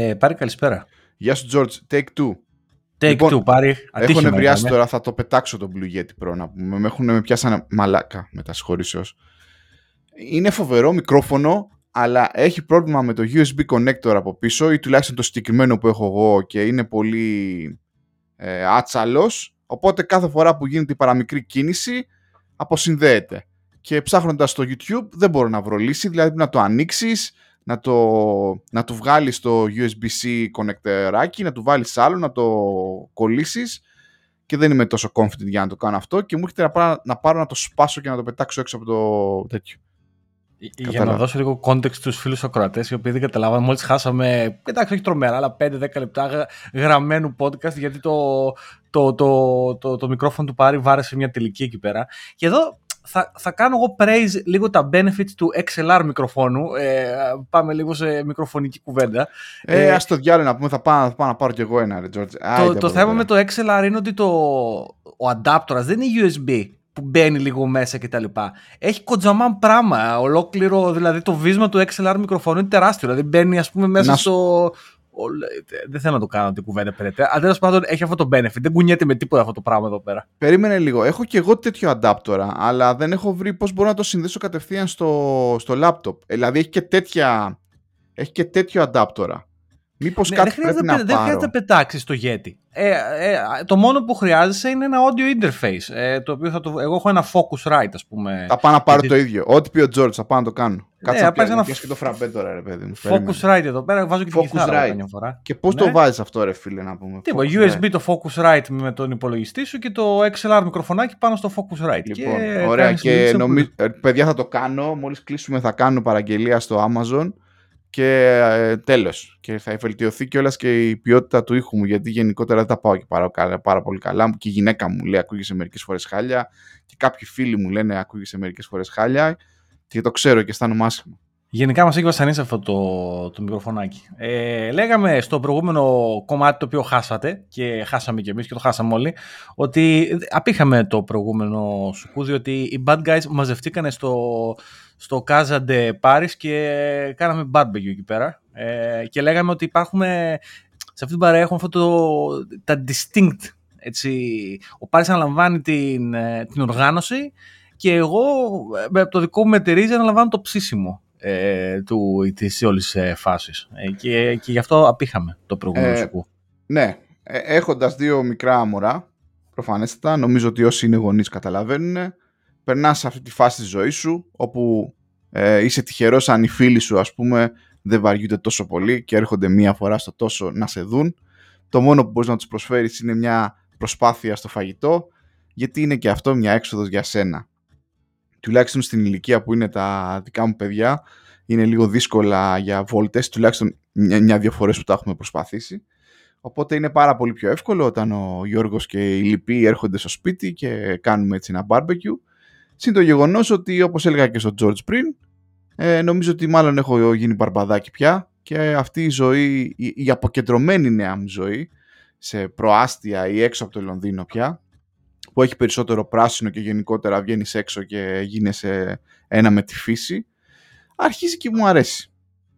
Ε, πάρει καλησπέρα. Γεια σου, George. Take two. Take Λοιπόν, two, πάρει. Έχω Ατύχημα νευριάσει ήταν, τώρα, θα το πετάξω τον Blue Yeti Pro να πούμε. Με έχουν με πιάσανε μαλάκα με τα συγχωρήσεως. Είναι φοβερό μικρόφωνο, αλλά έχει πρόβλημα με το USB connector από πίσω ή τουλάχιστον το συγκεκριμένο που έχω εγώ και είναι πολύ ε, άτσαλος. Οπότε κάθε φορά που γίνεται η παραμικρή κίνηση αποσυνδέεται. Και ψάχνοντας στο YouTube δεν μπορώ να βρω λύση, δηλαδή πρέπει να το ανοίξεις, να το, να του βγάλεις το USB-C connectorάκι, να του βάλεις άλλο, να το κολλήσεις και δεν είμαι τόσο confident για να το κάνω αυτό και μου έρχεται να πάρω, να πάρω να το σπάσω και να το πετάξω έξω από το τέτοιο. Για να Κατάλαβα. δώσω λίγο context στους φίλους ακροατές οι οποίοι δεν καταλάβαν μόλις χάσαμε, εντάξει όχι τρομερά, αλλά 5-10 λεπτά γρα- γραμμένου podcast γιατί το, το, το, το, το μικρόφωνο του Πάρη βάρεσε μια τελική εκεί πέρα. Και εδώ θα, θα κάνω εγώ praise λίγο τα benefits του XLR μικροφόνου. Ε, πάμε λίγο σε μικροφωνική κουβέντα. Ε, Ε, ας το διάλογο να πούμε, θα πάω, θα πάω να πάρω κι εγώ ένα, ρε George. Άιντε Το, το από θέμα εδώ με πέρα. το XLR είναι ότι το, ο adapter δεν είναι USB που μπαίνει λίγο μέσα κτλ. Έχει κοντζαμάν πράγμα. Ολόκληρο, δηλαδή το βίσμα του XLR μικροφόνου είναι τεράστιο. Δηλαδή μπαίνει ας πούμε μέσα Να σου- στο. Ο- Δεν θέλω να το κάνω την κουβέντα περαιτέρω. Αλλά τέλος πάντων έχει αυτό το benefit. Δεν κουνιέται με τίποτα αυτό το πράγμα εδώ πέρα. Περίμενε λίγο. Έχω και εγώ τέτοιο adapter, αλλά δεν έχω βρει πώς μπορώ να το συνδέσω κατευθείαν στο, στο laptop. Ε, δηλαδή έχει και τέτοια, έχει και τέτοιο adapter. Μήπως Ναι, κάτι δεν χρειάζεται, πρέπει να δεν πάρω. χρειάζεται να πετάξεις το Yeti. Ε, ε, το μόνο που χρειάζεσαι είναι ένα audio interface. Ε, το οποίο θα το, εγώ έχω ένα Focusrite, ας πούμε. Θα πάω να πάρω Γιατί- το ίδιο. Ό,τι πει ο George, θα πάω να το κάνω. Κάτσε θα να πάρεις πιάσω ένα πιάσω και το φραμπέ τώρα, ρε παιδί μου. Περίμενε. Focusrite εδώ πέρα, βάζω και την Focusrite. κιθάρα καμιά φορά. Και πώς Ναι. το βάζεις αυτό, ρε φίλε, να πούμε. Τίποτα, Focusrite. USB το Focusrite με τον υπολογιστή σου και το XLR μικροφωνάκι πάνω στο Focusrite. Λοιπόν, και ωραία. κάνεις Και συνήθως νομίζω, ε, παιδιά, θα το κάνω. Μόλις κλείσουμε, θα κάνω παραγγελία στο Amazon. Και ε, τέλος. Και θα βελτιωθεί κιόλας και η ποιότητα του ήχου μου. Γιατί γενικότερα δεν τα πάω και πάρα, καλά- πάρα πολύ καλά. Και η γυναίκα μου λέει ακούγεσαι μερικές φορές χάλια. Και κάποιοι φίλοι μου λένε ακούγεσαι μερικές φορές χάλια. Και το ξέρω και αισθάνομαι άσχημα. Γενικά μας έχει βασανίσει αυτό το, το μικροφωνάκι. Ε, λέγαμε στο προηγούμενο κομμάτι το οποίο χάσατε και χάσαμε κι εμείς και το χάσαμε όλοι ότι απήχαμε το προηγούμενο σουκού διότι οι bad guys μαζευτήκανε στο, στο Casa de Paris και κάναμε barbecue εκεί πέρα ε, και λέγαμε ότι υπάρχουμε σε αυτή την παρέα έχουμε αυτό το, τα distinct έτσι, ο Πάρης αναλαμβάνει την, ε, την οργάνωση και εγώ ε, με το δικό μου μετερίζει αναλαμβάνω το ψήσιμο ε, του, της όλης ε, φάσης. Ε, και, και γι' αυτό απήχαμε το προηγούμενο Ε, σουκού. Ναι, ε, έχοντας δύο μικρά μωρά, προφανέστατα, νομίζω ότι όσοι είναι γονείς καταλαβαίνουν, περνάς σε αυτή τη φάση της ζωής σου, όπου ε, είσαι τυχερός αν οι φίλοι σου, ας πούμε, δεν βαριούνται τόσο πολύ και έρχονται μία φορά στο τόσο να σε δουν. Το μόνο που μπορείς να τους προσφέρεις είναι μια προσπάθεια στο φαγητό, γιατί είναι και αυτό μια έξοδος για σένα. Τουλάχιστον στην ηλικία που είναι τα δικά μου παιδιά, είναι λίγο δύσκολα για βόλτες, τουλάχιστον μια- μια-δύο φορές που τα έχουμε προσπαθήσει. Οπότε είναι πάρα πολύ πιο εύκολο όταν ο Γιώργος και οι λοιποί έρχονται στο σπίτι και κάνουμε έτσι ένα barbecue. Συν το γεγονός ότι όπως έλεγα και στο George πριν, ε, νομίζω ότι μάλλον έχω γίνει μπαρμπαδάκι πια και αυτή η ζωή, η, η αποκεντρωμένη νέα μου ζωή σε προάστια ή έξω από το Λονδίνο πια, που έχει περισσότερο πράσινο και γενικότερα βγαίνεις έξω και γίνεσαι ένα με τη φύση, αρχίζει και μου αρέσει.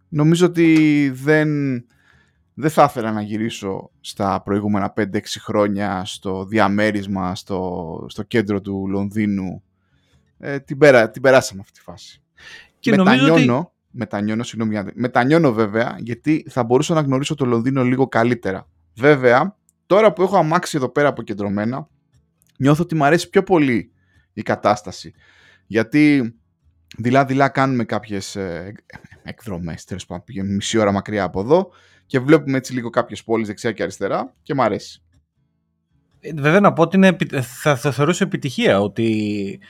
Νομίζω ότι δεν, δεν θα ήθελα να γυρίσω στα προηγούμενα 5-6 χρόνια στο διαμέρισμα στο, στο κέντρο του Λονδίνου. Ε, την, πέρα, την περάσαμε αυτή τη φάση. Και νομίζω μετανιώνω, ότι... μετανιώνω, συγγνώμη, Γιάννη. μετανιώνω βέβαια γιατί θα μπορούσα να γνωρίσω το Λονδίνο λίγο καλύτερα. Βέβαια, τώρα που έχω αμάξει εδώ πέρα αποκεντρωμένα, νιώθω ότι μου αρέσει πιο πολύ η κατάσταση. Γιατί δειλά-δειλά κάνουμε κάποιες ε, εκδρομές, τέλος πάντων, πηγαίνουμε μισή ώρα μακριά από εδώ και βλέπουμε έτσι λίγο κάποιες πόλεις δεξιά και αριστερά και μου αρέσει. Ε, Βέβαια να πω ότι είναι, επι- θα, θα θεωρήσω επιτυχία ότι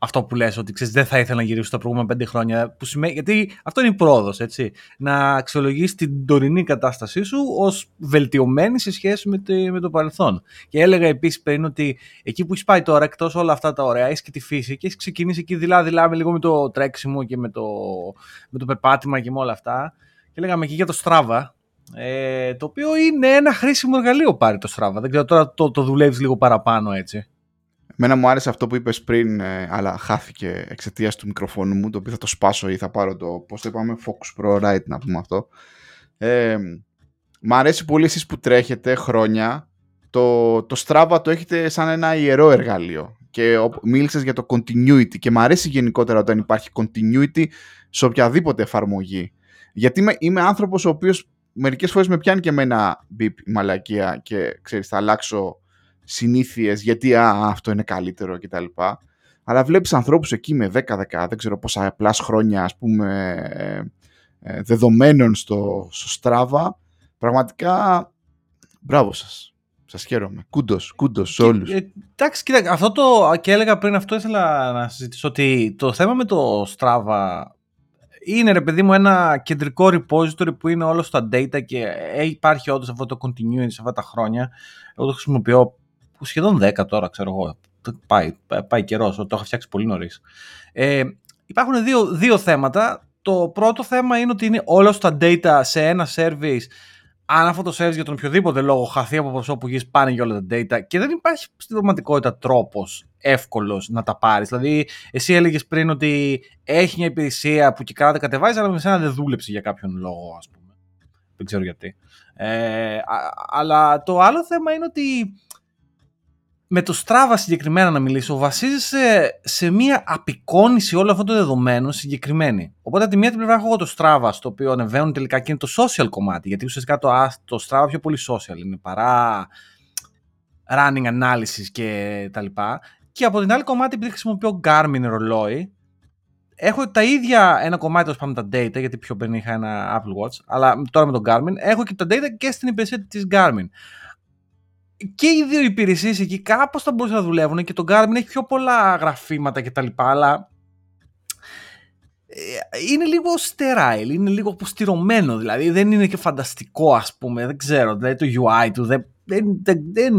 αυτό που λες ότι ξέρεις, δεν θα ήθελα να γυρίσω τα προηγούμενα πέντε χρόνια που σημαίνει, γιατί αυτό είναι η πρόοδος έτσι να αξιολογείς την τωρινή κατάστασή σου ως βελτιωμένη σε σχέση με, τη- με το παρελθόν και έλεγα επίσης πριν ότι εκεί που έχεις πάει τώρα εκτός όλα αυτά τα ωραία έχεις και τη φύση και έχεις ξεκινήσει εκεί δειλά-δειλά με λίγο με το τρέξιμο και με το, με το περπάτημα και με όλα αυτά και λέγαμε εκεί για το Strava ε, το οποίο είναι ένα χρήσιμο εργαλείο πάρει το Strava. Δεν ξέρω τώρα το, το δουλεύεις λίγο παραπάνω έτσι. Εμένα μου άρεσε αυτό που είπες πριν, ε, αλλά χάθηκε εξαιτίας του μικροφόνου μου, το οποίο θα το σπάσω ή θα πάρω το, πώς το είπαμε, Focus Pro Rite να πούμε αυτό. Ε, Μ' αρέσει πολύ εσείς που τρέχετε χρόνια. Το, το Strava το έχετε σαν ένα ιερό εργαλείο. Και μίλησες για το continuity. Και μ' αρέσει γενικότερα όταν υπάρχει continuity σε οποιαδήποτε εφαρμογή. Γιατί είμαι, είμαι άνθρωπος ο οποίος μερικές φορές με πιάνει και με ένα μπιπ η μαλακία και ξέρεις θα αλλάξω συνήθειες γιατί α, αυτό είναι καλύτερο κτλ. Αλλά βλέπεις ανθρώπους εκεί με 10-10, δεν ξέρω πόσα απλάς χρόνια ας πούμε ε, δεδομένων στο, στο Strava. Πραγματικά μπράβο σας. Σας χαίρομαι. Κούντος, κούντος σε όλους. Ε, εντάξει, κοίτα, αυτό το και έλεγα πριν, αυτό ήθελα να συζητήσω ότι το θέμα με το Strava είναι ρε παιδί μου ένα κεντρικό repository που είναι όλο στα data και ε, υπάρχει όντως αυτό το continuity σε αυτά τα χρόνια. Εγώ το χρησιμοποιώ σχεδόν 10 τώρα, ξέρω εγώ. Πάει, πάει καιρός, το έχω φτιάξει πολύ νωρίς. Ε, υπάρχουν δύο, δύο θέματα. Το πρώτο θέμα είναι ότι είναι όλα τα data σε ένα service. Αν αυτό το service για τον οποιοδήποτε λόγο χαθεί από προσώπου γης, πάνε για όλα τα data και δεν υπάρχει στην πραγματικότητα τρόπος εύκολος να τα πάρεις. Δηλαδή, εσύ έλεγες πριν ότι έχει μια υπηρεσία που και καλά τα κατεβάζεις, αλλά με σένα δεν δούλεψε για κάποιον λόγο, ας πούμε. Δεν ξέρω γιατί. Ε, αλλά το άλλο θέμα είναι ότι με το Strava συγκεκριμένα να μιλήσω, βασίζεσαι σε μια απεικόνηση όλων αυτών των δεδομένων συγκεκριμένη. Οπότε από τη μία την πλευρά έχω εγώ το Strava, στο οποίο ανεβαίνουν τελικά και είναι το social κομμάτι, γιατί ουσιαστικά το, το Strava πιο πολύ social είναι παρά running analysis και τα λοιπά. Και από την άλλη κομμάτι, επειδή χρησιμοποιώ Garmin ρολόι, έχω τα ίδια ένα κομμάτι ως πάμε τα data, γιατί πιο πριν είχα ένα Apple Watch, αλλά τώρα με το Garmin έχω και τα data και στην υπηρεσία της Garmin και οι δύο υπηρεσίες εκεί κάπως θα μπορούσαν να δουλεύουν και το Garmin έχει πιο πολλά γραφήματα κτλ. Αλλά ε, είναι λίγο sterile, είναι λίγο αποστηρωμένο δηλαδή. Δεν είναι και φανταστικό, ας πούμε. Δεν ξέρω. Δηλαδή το UI του δεν δεν, δεν, δεν,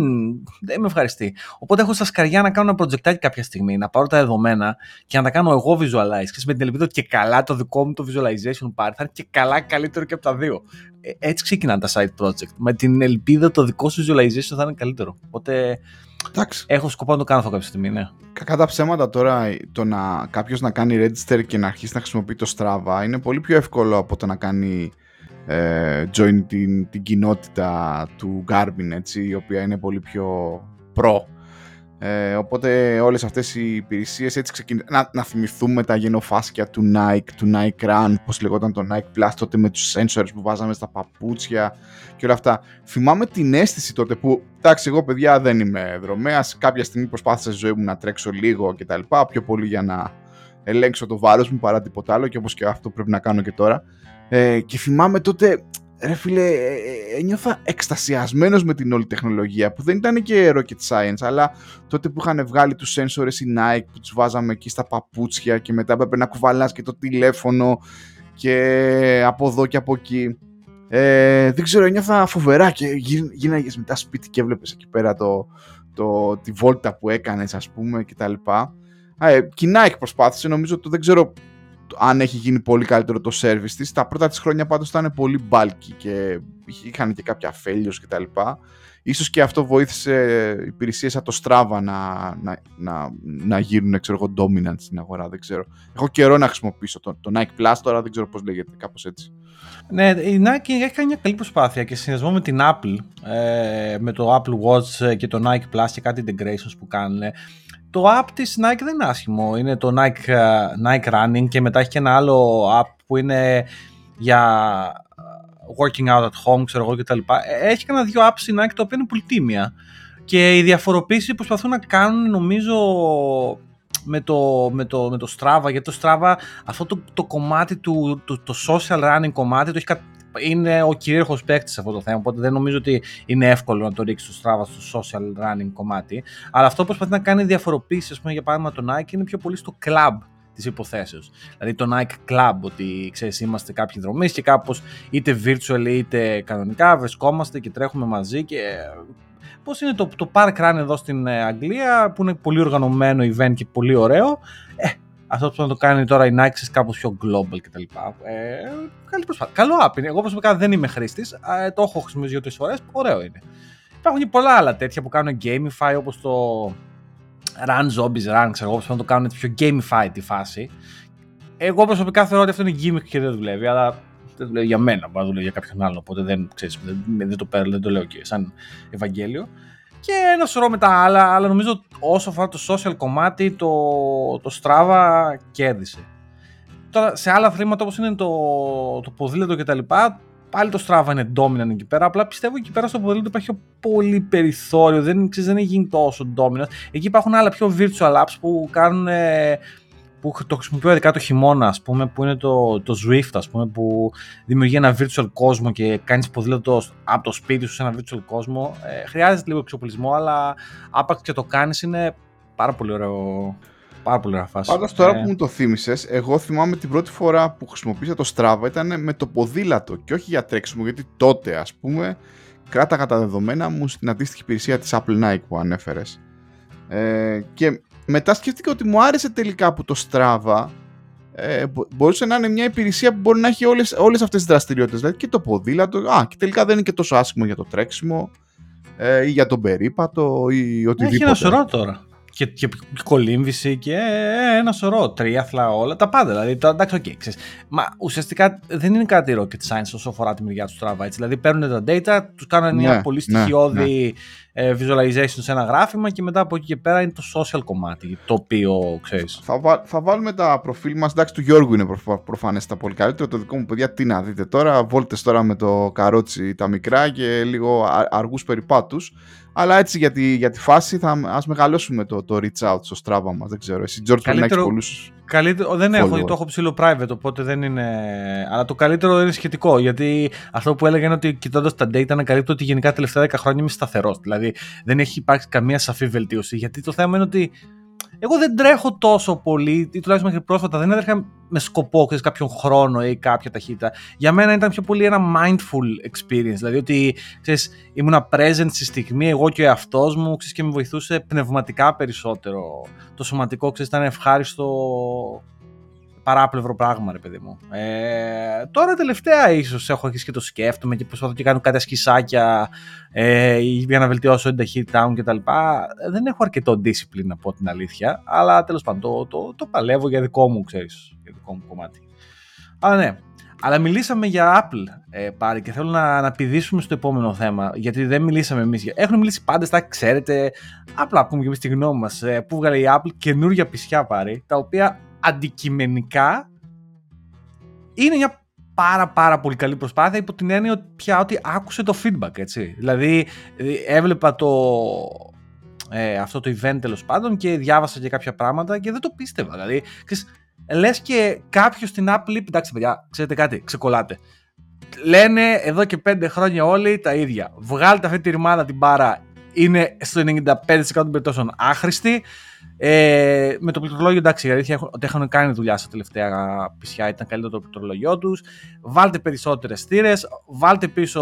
δεν με ευχαριστεί. Οπότε έχω στα σκαριά να κάνω ένα projectάκι κάποια στιγμή, να πάρω τα δεδομένα και να τα κάνω εγώ visualize. Και με την ελπίδα ότι και καλά το δικό μου το visualization πάρει θα είναι και καλά καλύτερο και από τα δύο. Ε, έτσι ξεκινάνε τα side project. Με την ελπίδα το δικό σου visualization θα είναι καλύτερο. Οπότε Εντάξει. έχω σκοπό να το κάνω αυτό κάποια στιγμή, ναι. Κακά τα ψέματα τώρα, το να κάποιος να κάνει register και να αρχίσει να χρησιμοποιεί το Strava είναι πολύ πιο εύκολο από το να κάνει ε, join την, την κοινότητα του Garmin, έτσι, η οποία είναι πολύ πιο pro. Ε, οπότε όλες αυτές οι υπηρεσίες έτσι ξεκινούν. Να, να θυμηθούμε τα γενοφάσκια του Nike, του Nike Run, πώς λεγόταν το Nike Plus τότε με τους sensors που βάζαμε στα παπούτσια και όλα αυτά. Θυμάμαι την αίσθηση τότε που, εντάξει εγώ παιδιά δεν είμαι δρομέας, κάποια στιγμή προσπάθησα στη ζωή μου να τρέξω λίγο και τα λοιπά, πιο πολύ για να ελέγξω το βάρος μου παρά τίποτα άλλο και όπως και αυτό πρέπει να κάνω και τώρα. Ε, και θυμάμαι τότε, ρε φίλε, ε, ε, ένιωθα εκστασιασμένος με την όλη τεχνολογία που δεν ήταν και rocket science, αλλά τότε που είχαν βγάλει τους sensors η Nike που τους βάζαμε εκεί στα παπούτσια και μετά έπρεπε να κουβαλάς και το τηλέφωνο και από εδώ και από εκεί. Ε, δεν ξέρω, ένιωθα φοβερά και γίναγες μετά σπίτι και έβλεπες εκεί πέρα το, το, τη βόλτα που έκανες ας πούμε και τα λοιπά. Ε, και η Nike προσπάθησε, νομίζω ότι δεν ξέρω αν έχει γίνει πολύ καλύτερο το service της. Τα πρώτα της χρόνια πάντως ήταν πολύ bulky και είχαν και κάποια failures κτλ. Ίσως και αυτό βοήθησε υπηρεσίες σαν το Strava να, να, να, να γίνουν ξέρω εγώ, dominant στην αγορά, δεν ξέρω. Έχω καιρό να χρησιμοποιήσω το, το Nike Plus, τώρα δεν ξέρω πώς λέγεται, κάπως έτσι. Ναι, η Nike έχει κάνει μια καλή προσπάθεια και συνδυασμό με την Apple, ε, με το Apple Watch και το Nike Plus και κάτι integrations που κάνουν, το app της Nike δεν είναι άσχημο. Είναι το Nike, ε, Nike Running και μετά έχει και ένα άλλο app που είναι για ε, working out at home, ξέρω εγώ κτλ. Ε, έχει και ένα δύο apps στην Nike τα οποία είναι πολύ τίμια. Και οι διαφοροποίησεις προσπαθούν να κάνουν νομίζω με το, με το, με το Strava, γιατί το Strava αυτό το, το κομμάτι του, το, το social running κομμάτι το έχει είναι ο κυρίαρχος παίκτης σε αυτό το θέμα. Οπότε δεν νομίζω ότι είναι εύκολο να το ρίξει στο Strava στο social running κομμάτι. Αλλά αυτό που προσπαθεί να κάνει διαφοροποίηση, ας πούμε, για παράδειγμα το Nike, είναι πιο πολύ στο club της υποθέσεως. Δηλαδή το Nike Club, ότι ξέρεις, είμαστε κάποιοι δρομείς και κάπως είτε virtual είτε κανονικά βρισκόμαστε και τρέχουμε μαζί και Πώς είναι το, το Park Run εδώ στην ε, Αγγλία, που είναι πολύ οργανωμένο event και πολύ ωραίο. Ε, αυτό που θα το κάνει τώρα η Nike κάπως πιο global κτλ. Ε, καλή προσπάθεια. Καλό app είναι. Εγώ προσωπικά δεν είμαι χρήστης. Ε, το έχω χρησιμοποιήσει δύο-τρεις φορές. Ωραίο είναι. Υπάρχουν και πολλά άλλα τέτοια που κάνουν gamify όπως το Run Zombies Run, ξέρω εγώ, που να το κάνουν πιο gamify τη φάση. Εγώ προσωπικά θεωρώ ότι αυτό είναι gimmick και δεν δουλεύει, αλλά Δεν το λέω για μένα, μπορεί να το λέω για κάποιον άλλο. Οπότε δεν, ξέρεις, δεν, δεν, το, παίρνω, δεν το λέω και σαν Ευαγγέλιο. Και ένα σωρό με τα άλλα, αλλά νομίζω όσο αφορά το social κομμάτι, το, το Strava κέρδισε. Τώρα σε άλλα αθλήματα όπως είναι το, το ποδήλατο και τα λοιπά, πάλι το Strava είναι dominant εκεί πέρα. Απλά πιστεύω εκεί πέρα στο ποδήλατο υπάρχει πολύ περιθώριο. Δεν, ξέρεις, δεν έχει γίνει τόσο dominant. Εκεί υπάρχουν άλλα πιο virtual apps που κάνουν. Που το χρησιμοποιώ ειδικά το χειμώνα, ας πούμε, που είναι το, το Zwift, ας πούμε, που δημιουργεί ένα virtual κόσμο και κάνεις ποδήλατο από το σπίτι σου σε ένα virtual κόσμο. Ε, χρειάζεται λίγο εξοπλισμό, αλλά άπαξ και το κάνεις είναι πάρα πολύ ωραίο Πάρα πολύ ωραία Πάντως τώρα ε... που μου το θύμισες, εγώ θυμάμαι την πρώτη φορά που χρησιμοποίησα το Strava ήταν με το ποδήλατο και όχι για τρέξιμο, γιατί τότε ας πούμε κράταγα τα δεδομένα μου στην αντίστοιχη υπηρεσία της Apple Nike που ανέφερες. Ε, και μετά σκέφτηκα ότι μου άρεσε τελικά που το Strava ε, μπορούσε να είναι μια υπηρεσία που μπορεί να έχει όλες, όλες αυτές τις δραστηριότητες. Δηλαδή και το ποδήλατο, α, και τελικά δεν είναι και τόσο άσχημο για το τρέξιμο ε, ή για τον περίπατο ή οτιδήποτε. Έχει ένα σωρό τώρα και, και κολύμβηση και ένα σωρό, τρίαθλα, όλα τα πάντα. Δηλαδή, το, εντάξει, okay, ξέρεις. Μα ουσιαστικά δεν είναι κάτι rocket science όσο αφορά τη μεριά του Strava. Έτσι. Δηλαδή, παίρνουν τα data, τους κάνουν μια ναι, πολύ ναι, στοιχειώδη ναι, ναι. Visualization σε ένα γράφημα και μετά από εκεί και πέρα είναι το social κομμάτι, το οποίο ξέρεις. Θα, θα βάλουμε τα προφίλ μας. Εντάξει, του Γιώργου είναι προφανέστα πολύ καλύτερο. Το δικό μου παιδιά, τι να δείτε τώρα. Βόλτες τώρα με το καρότσι τα μικρά και λίγο αργούς περιπάτους. Αλλά έτσι για τη, για τη φάση θα ας μεγαλώσουμε το, το reach out στο Strava μας. Δεν ξέρω. Εσύ, George, καλύτερο, να πολλούς καλύτερο, Δεν έχω, το έχω ψηλό private, οπότε δεν είναι... Αλλά το καλύτερο είναι σχετικό, γιατί αυτό που έλεγα είναι ότι κοιτώντας τα data ανακαλύπτω ότι γενικά τα τελευταία 10 χρόνια είμαι σταθερός. Δηλαδή δεν έχει υπάρξει καμία σαφή βελτίωση, γιατί το θέμα είναι ότι εγώ δεν τρέχω τόσο πολύ, ή τουλάχιστον μέχρι πρόσφατα δεν έδρεχα με σκοπό ξέρεις, κάποιον χρόνο ή κάποια ταχύτητα. Για μένα ήταν πιο πολύ ένα mindful experience. Δηλαδή ότι ξέρεις, ήμουν present στη στιγμή, εγώ και ο εαυτός μου ξέρεις, και με βοηθούσε πνευματικά περισσότερο. Το σωματικό ξέρεις, ήταν ευχάριστο παράπλευρο πράγμα, ρε παιδί μου. Ε, τώρα τελευταία ίσως έχω αρχίσει και το σκέφτομαι και προσπαθώ και κάνω κάτι ασκησάκια ε, για να βελτιώσω την ταχύτητά μου κτλ. Δεν έχω αρκετό discipline να πω την αλήθεια, αλλά τέλος πάντων το, το, το, παλεύω για δικό μου, ξέρεις, για δικό μου κομμάτι. Αλλά ναι, αλλά μιλήσαμε για Apple ε, πάρει και θέλω να, να πηδήσουμε στο επόμενο θέμα. Γιατί δεν μιλήσαμε εμείς. Έχουν μιλήσει πάντα στα, ξέρετε, απλά πούμε και εμείς τη γνώμη μας. Ε, που βγάλε η Apple καινούργια πισιά πάρει, τα οποία αντικειμενικά είναι μια πάρα πάρα πολύ καλή προσπάθεια υπό την έννοια ότι πια ότι άκουσε το feedback έτσι. Δηλαδή έβλεπα το, ε, αυτό το event τέλος πάντων και διάβασα και κάποια πράγματα και δεν το πίστευα. Δηλαδή ξέρεις, λες και κάποιος στην Apple είπε εντάξει παιδιά ξέρετε κάτι ξεκολλάτε. Λένε εδώ και πέντε χρόνια όλοι τα ίδια. Βγάλτε αυτή τη ρημάδα την μπάρα είναι στο 95% των περιπτώσεων άχρηστη. Ε, με το πληκτρολόγιο εντάξει, η αλήθεια ότι έχουν κάνει δουλειά στα τελευταία πισιά, ήταν καλύτερο το πληκτρολόγιο τους. Βάλτε περισσότερες θύρε, βάλτε πίσω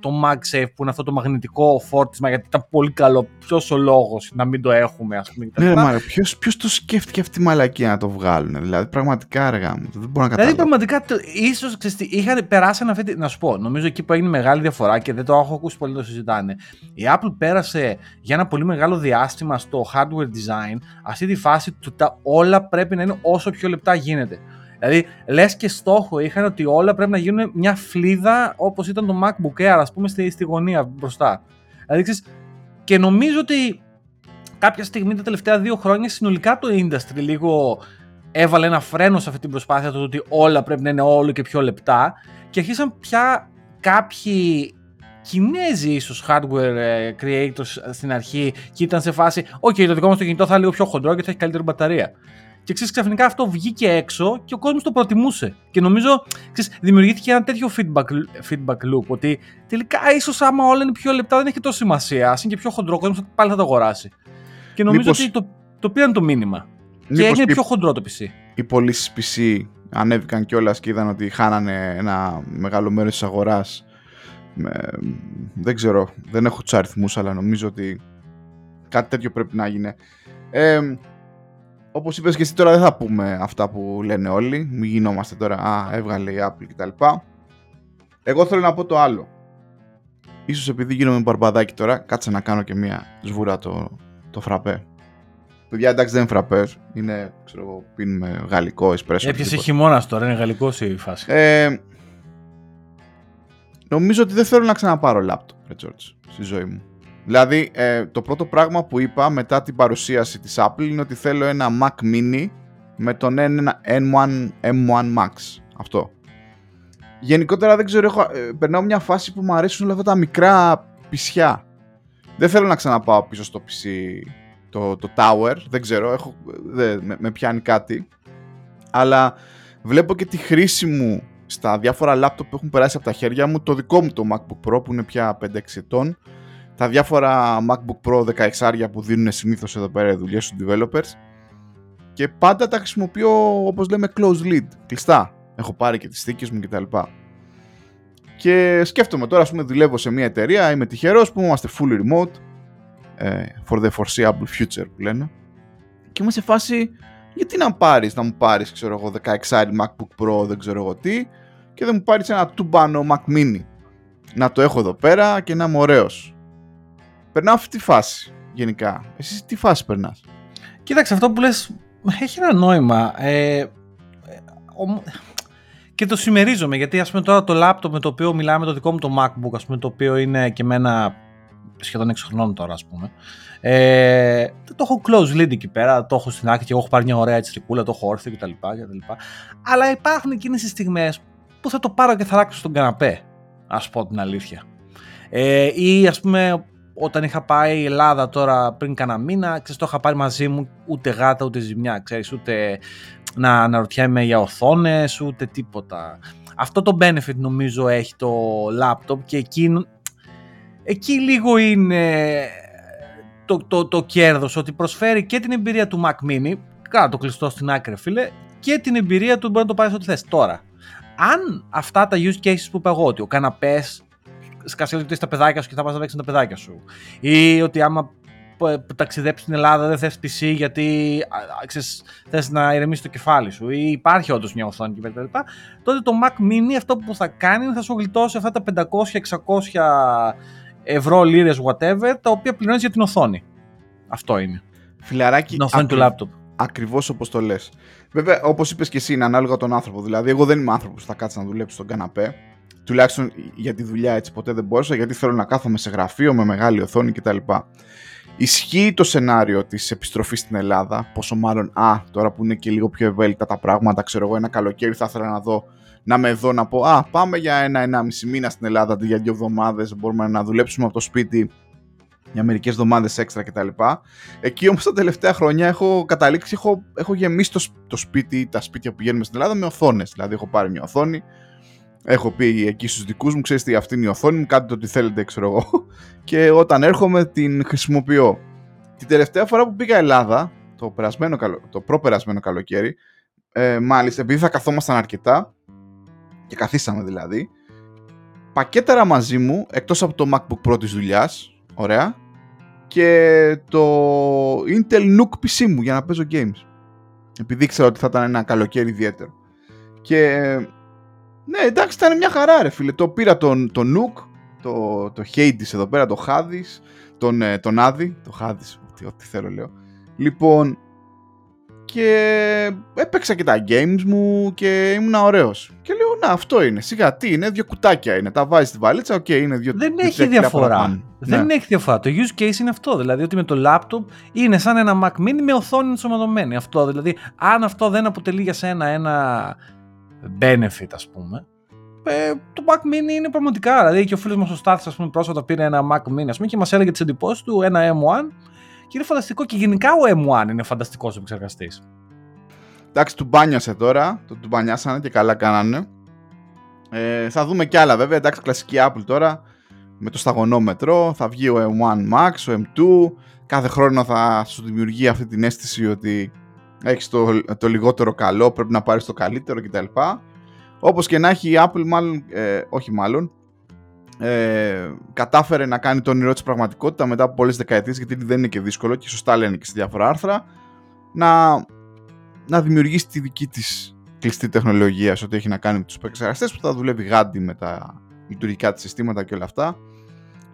το MagSafe που είναι αυτό το μαγνητικό φόρτισμα, γιατί ήταν πολύ καλό. Ποιος ο λόγος να μην το έχουμε, ας πούμε. Ναι, μα ποιος το σκέφτηκε αυτή η μαλακία να το βγάλουν, δηλαδή πραγματικά αργά μου. Δεν μπορώ να καταλάβω. Δηλαδή πραγματικά, ίσως είχαν περάσει ένα αυτή. Να σου πω, νομίζω εκεί που έγινε μεγάλη διαφορά και δεν το έχω ακούσει πολύ να το συζητάνε. Η Apple πέρασε για ένα πολύ μεγάλο διάστημα στο hardware design αυτή τη φάση του τα όλα πρέπει να είναι όσο πιο λεπτά γίνεται. Δηλαδή, λες και στόχο είχαν ότι όλα πρέπει να γίνουν μια φλίδα όπως ήταν το MacBook Air, ας πούμε, στη, στη γωνία μπροστά. Δηλαδή, ξέρεις, και νομίζω ότι κάποια στιγμή τα τελευταία δύο χρόνια συνολικά το industry λίγο έβαλε ένα φρένο σε αυτή την προσπάθεια του ότι όλα πρέπει να είναι όλο και πιο λεπτά και αρχίσαν πια κάποιοι Κινέζοι ίσως hardware ε, creators στην αρχή και ήταν σε φάση «ΟΚ, το δικό μας το κινητό θα είναι λίγο πιο χοντρό και θα έχει καλύτερη μπαταρία». Και ξέρεις, ξαφνικά αυτό βγήκε έξω και ο κόσμος το προτιμούσε. Και νομίζω, ξέρεις, δημιουργήθηκε ένα τέτοιο feedback, feedback loop. Ότι τελικά, ίσως άμα όλα είναι πιο λεπτά, δεν έχει τόσο σημασία. Α είναι και πιο χοντρό, ο κόσμος πάλι θα το αγοράσει. Και νομίζω Μήπως... ότι το, το πήραν το μήνυμα. Μήπως και έγινε πιο χοντρό το PC. Οι πωλήσεις PC ανέβηκαν κιόλας και είδαν ότι χάνανε ένα μεγάλο μέρος της αγοράς δεν ξέρω, δεν έχω του αριθμού, αλλά νομίζω ότι κάτι τέτοιο πρέπει να γίνει. Ε, όπως είπες και εσύ τώρα δεν θα πούμε αυτά που λένε όλοι, μην γινόμαστε τώρα, α, έβγαλε η Apple κτλ. Εγώ θέλω να πω το άλλο. Ίσως επειδή γίνομαι μπαρμπαδάκι τώρα, κάτσε να κάνω και μία σβούρα το, το φραπέ. Παιδιά, εντάξει, δεν είναι φραπές. Είναι, ξέρω εγώ, πίνουμε γαλλικό, εσπρέσο. Έπιασε χειμώνας τώρα, είναι γαλλικός η φάση. Ε, νομίζω ότι δεν θέλω να ξαναπάρω laptop, ρε George, στη ζωή μου. Δηλαδή, ε, το πρώτο πράγμα που είπα μετά την παρουσίαση της Apple είναι ότι θέλω ένα Mac Mini με τον N1, M1 Max. Αυτό. Γενικότερα δεν ξέρω, έχω, ε, περνάω μια φάση που μου αρέσουν όλα αυτά τα μικρά πισιά. Δεν θέλω να ξαναπάω πίσω στο PC το, το Tower, δεν ξέρω, έχω, με, με πιάνει κάτι. Αλλά βλέπω και τη χρήση μου στα διάφορα laptop που έχουν περάσει από τα χέρια μου, το δικό μου το MacBook Pro που είναι πια 5-6 ετών, τα διάφορα MacBook Pro 16 που δίνουν συνήθως εδώ πέρα δουλειές στους developers και πάντα τα χρησιμοποιώ όπως λέμε close lead, κλειστά. Έχω πάρει και τις θήκες μου κτλ. Και σκέφτομαι τώρα, ας πούμε, δουλεύω σε μια εταιρεία, είμαι τυχερός που είμαστε fully remote, ε, for the foreseeable future που λένε. Και είμαι σε φάση, γιατί να πάρεις, να μου πάρεις, ξέρω εγώ, 16 MacBook Pro, δεν ξέρω εγώ τι, και δεν μου πάρεις ένα τουμπάνο Mac Mini. Να το έχω εδώ πέρα και να είμαι ωραίος. Περνάω αυτή τη φάση, γενικά. Εσύ τι φάση περνάς; Κοίταξε, αυτό που λες έχει ένα νόημα. Ε, και το συμμερίζομαι, γιατί ας πούμε τώρα το laptop με το οποίο μιλάμε, το δικό μου το MacBook, ας πούμε, το οποίο είναι και με ένα σχεδόν 6 χρονών τώρα, ας πούμε. Ε, το έχω close lead εκεί πέρα, το έχω στην άκρη και εγώ έχω πάρει μια ωραία έτσι το έχω όρθιο κτλ. Αλλά υπάρχουν εκείνες τις στιγμές που θα το πάρω και θα ράξω στον καναπέ, ας πω την αλήθεια. Ε, ή ας πούμε όταν είχα πάει η Ελλάδα τώρα πριν κάνα μήνα, ξέρεις, το είχα πάρει μαζί μου ούτε γάτα ούτε ζημιά, ξέρεις, ούτε να αναρωτιέμαι για οθόνες, ούτε τίποτα. Αυτό το benefit νομίζω έχει το laptop και εκεί, εκεί λίγο είναι το, το, το κέρδος, ότι προσφέρει και την εμπειρία του Mac Mini, κάτω το κλειστό στην άκρη φίλε, και την εμπειρία του μπορεί να το πάρεις ό,τι θες. Τώρα, αν αυτά τα use cases που είπα εγώ, ότι ο καναπές σκασίλει στα παιδάκια σου και θα πας να παίξεις τα παιδάκια σου. Ή ότι άμα ταξιδέψεις στην Ελλάδα δεν θες PC γιατί ξέρεις, θες να ηρεμήσεις το κεφάλι σου ή υπάρχει όντως μια οθόνη και κτλ. Τότε το Mac Mini αυτό που θα κάνει είναι θα σου γλιτώσει αυτά τα 500-600 ευρώ, λίρες, whatever, τα οποία πληρώνεις για την οθόνη. Αυτό είναι. Φιλαράκι. Την οθόνη του λάπτοπ. Ακριβώς όπως το λες. Βέβαια, όπως είπες και εσύ, είναι ανάλογα τον άνθρωπο. Δηλαδή, εγώ δεν είμαι άνθρωπος που θα κάτσει να δουλέψει στον καναπέ τουλάχιστον για τη δουλειά έτσι ποτέ δεν μπόρεσα γιατί θέλω να κάθομαι σε γραφείο με μεγάλη οθόνη κτλ. Ισχύει το σενάριο της επιστροφής στην Ελλάδα, πόσο μάλλον, α, τώρα που είναι και λίγο πιο ευέλικτα τα πράγματα, ξέρω εγώ, ένα καλοκαίρι θα ήθελα να δω, να με δω να πω, α, πάμε για ένα-ενάμιση μήνα στην Ελλάδα αντί για δύο εβδομάδες, μπορούμε να δουλέψουμε από το σπίτι για μερικές εβδομάδες έξτρα κτλ. Εκεί όμως τα τελευταία χρόνια έχω καταλήξει, έχω, έχω γεμίσει το, το σπίτι, τα σπίτια που πηγαίνουμε στην Ελλάδα με οθόνες. Δηλαδή, έχω πάρει μια οθόνη, έχω πει εκεί στους δικούς μου, ξέρεις τι, αυτή είναι η οθόνη μου, κάντε το τι θέλετε, ξέρω εγώ. Και όταν έρχομαι την χρησιμοποιώ. Την τελευταία φορά που πήγα Ελλάδα, το, περασμένο, το προπερασμένο καλοκαίρι, ε, μάλιστα, επειδή θα καθόμασταν αρκετά, και καθίσαμε δηλαδή, πακέταρα μαζί μου, εκτός από το MacBook Pro της δουλειάς, ωραία, και το Intel NUC PC μου για να παίζω games. Επειδή ήξερα ότι θα ήταν ένα καλοκαίρι ιδιαίτερο. Και ναι, εντάξει, ήταν μια χαρά, ρε φίλε. Το πήρα τον, τον NUC, το, το Hades εδώ πέρα, το Hades, τον, ε, τον Άδη, το Hades, ό,τι, ό,τι θέλω λέω. Λοιπόν, και έπαιξα και τα games μου και ήμουν ωραίος. Και λέω, να αυτό είναι, σιγά τι είναι, δύο κουτάκια είναι, τα βάζεις στη βαλίτσα, OK, okay, είναι δύο Δεν έχει διαφορά. Δεν ναι. έχει διαφορά. Το use case είναι αυτό, δηλαδή ότι με το laptop είναι σαν ένα Mac Mini με οθόνη ενσωματωμένη. Αυτό, δηλαδή, αν αυτό δεν αποτελεί για σένα ένα benefit ας πούμε ε, το Mac Mini είναι πραγματικά δηλαδή και ο φίλος μας ο Στάθης ας πούμε πρόσφατα πήρε ένα Mac Mini ας πούμε και μας έλεγε τις εντυπώσεις του ένα M1 και είναι φανταστικό και γενικά ο M1 είναι φανταστικός επεξεργαστής Εντάξει, του μπάνιασε τώρα, το του μπανιάσανε και καλά κάνανε. Ε, θα δούμε κι άλλα βέβαια, εντάξει, κλασική Apple τώρα, με το σταγονόμετρο, θα βγει ο M1 Max, ο M2, κάθε χρόνο θα σου δημιουργεί αυτή την αίσθηση ότι έχεις το, το λιγότερο καλό, πρέπει να πάρεις το καλύτερο κτλ. Όπως και να έχει η Apple μάλλον, ε, όχι μάλλον, ε, κατάφερε να κάνει το όνειρό της πραγματικότητα μετά από πολλές δεκαετίες γιατί δεν είναι και δύσκολο και σωστά λένε και σε διάφορα άρθρα να, να δημιουργήσει τη δική της κλειστή τεχνολογία σε ό,τι έχει να κάνει με τους επεξεργαστές που θα δουλεύει γάντι με τα λειτουργικά της συστήματα και όλα αυτά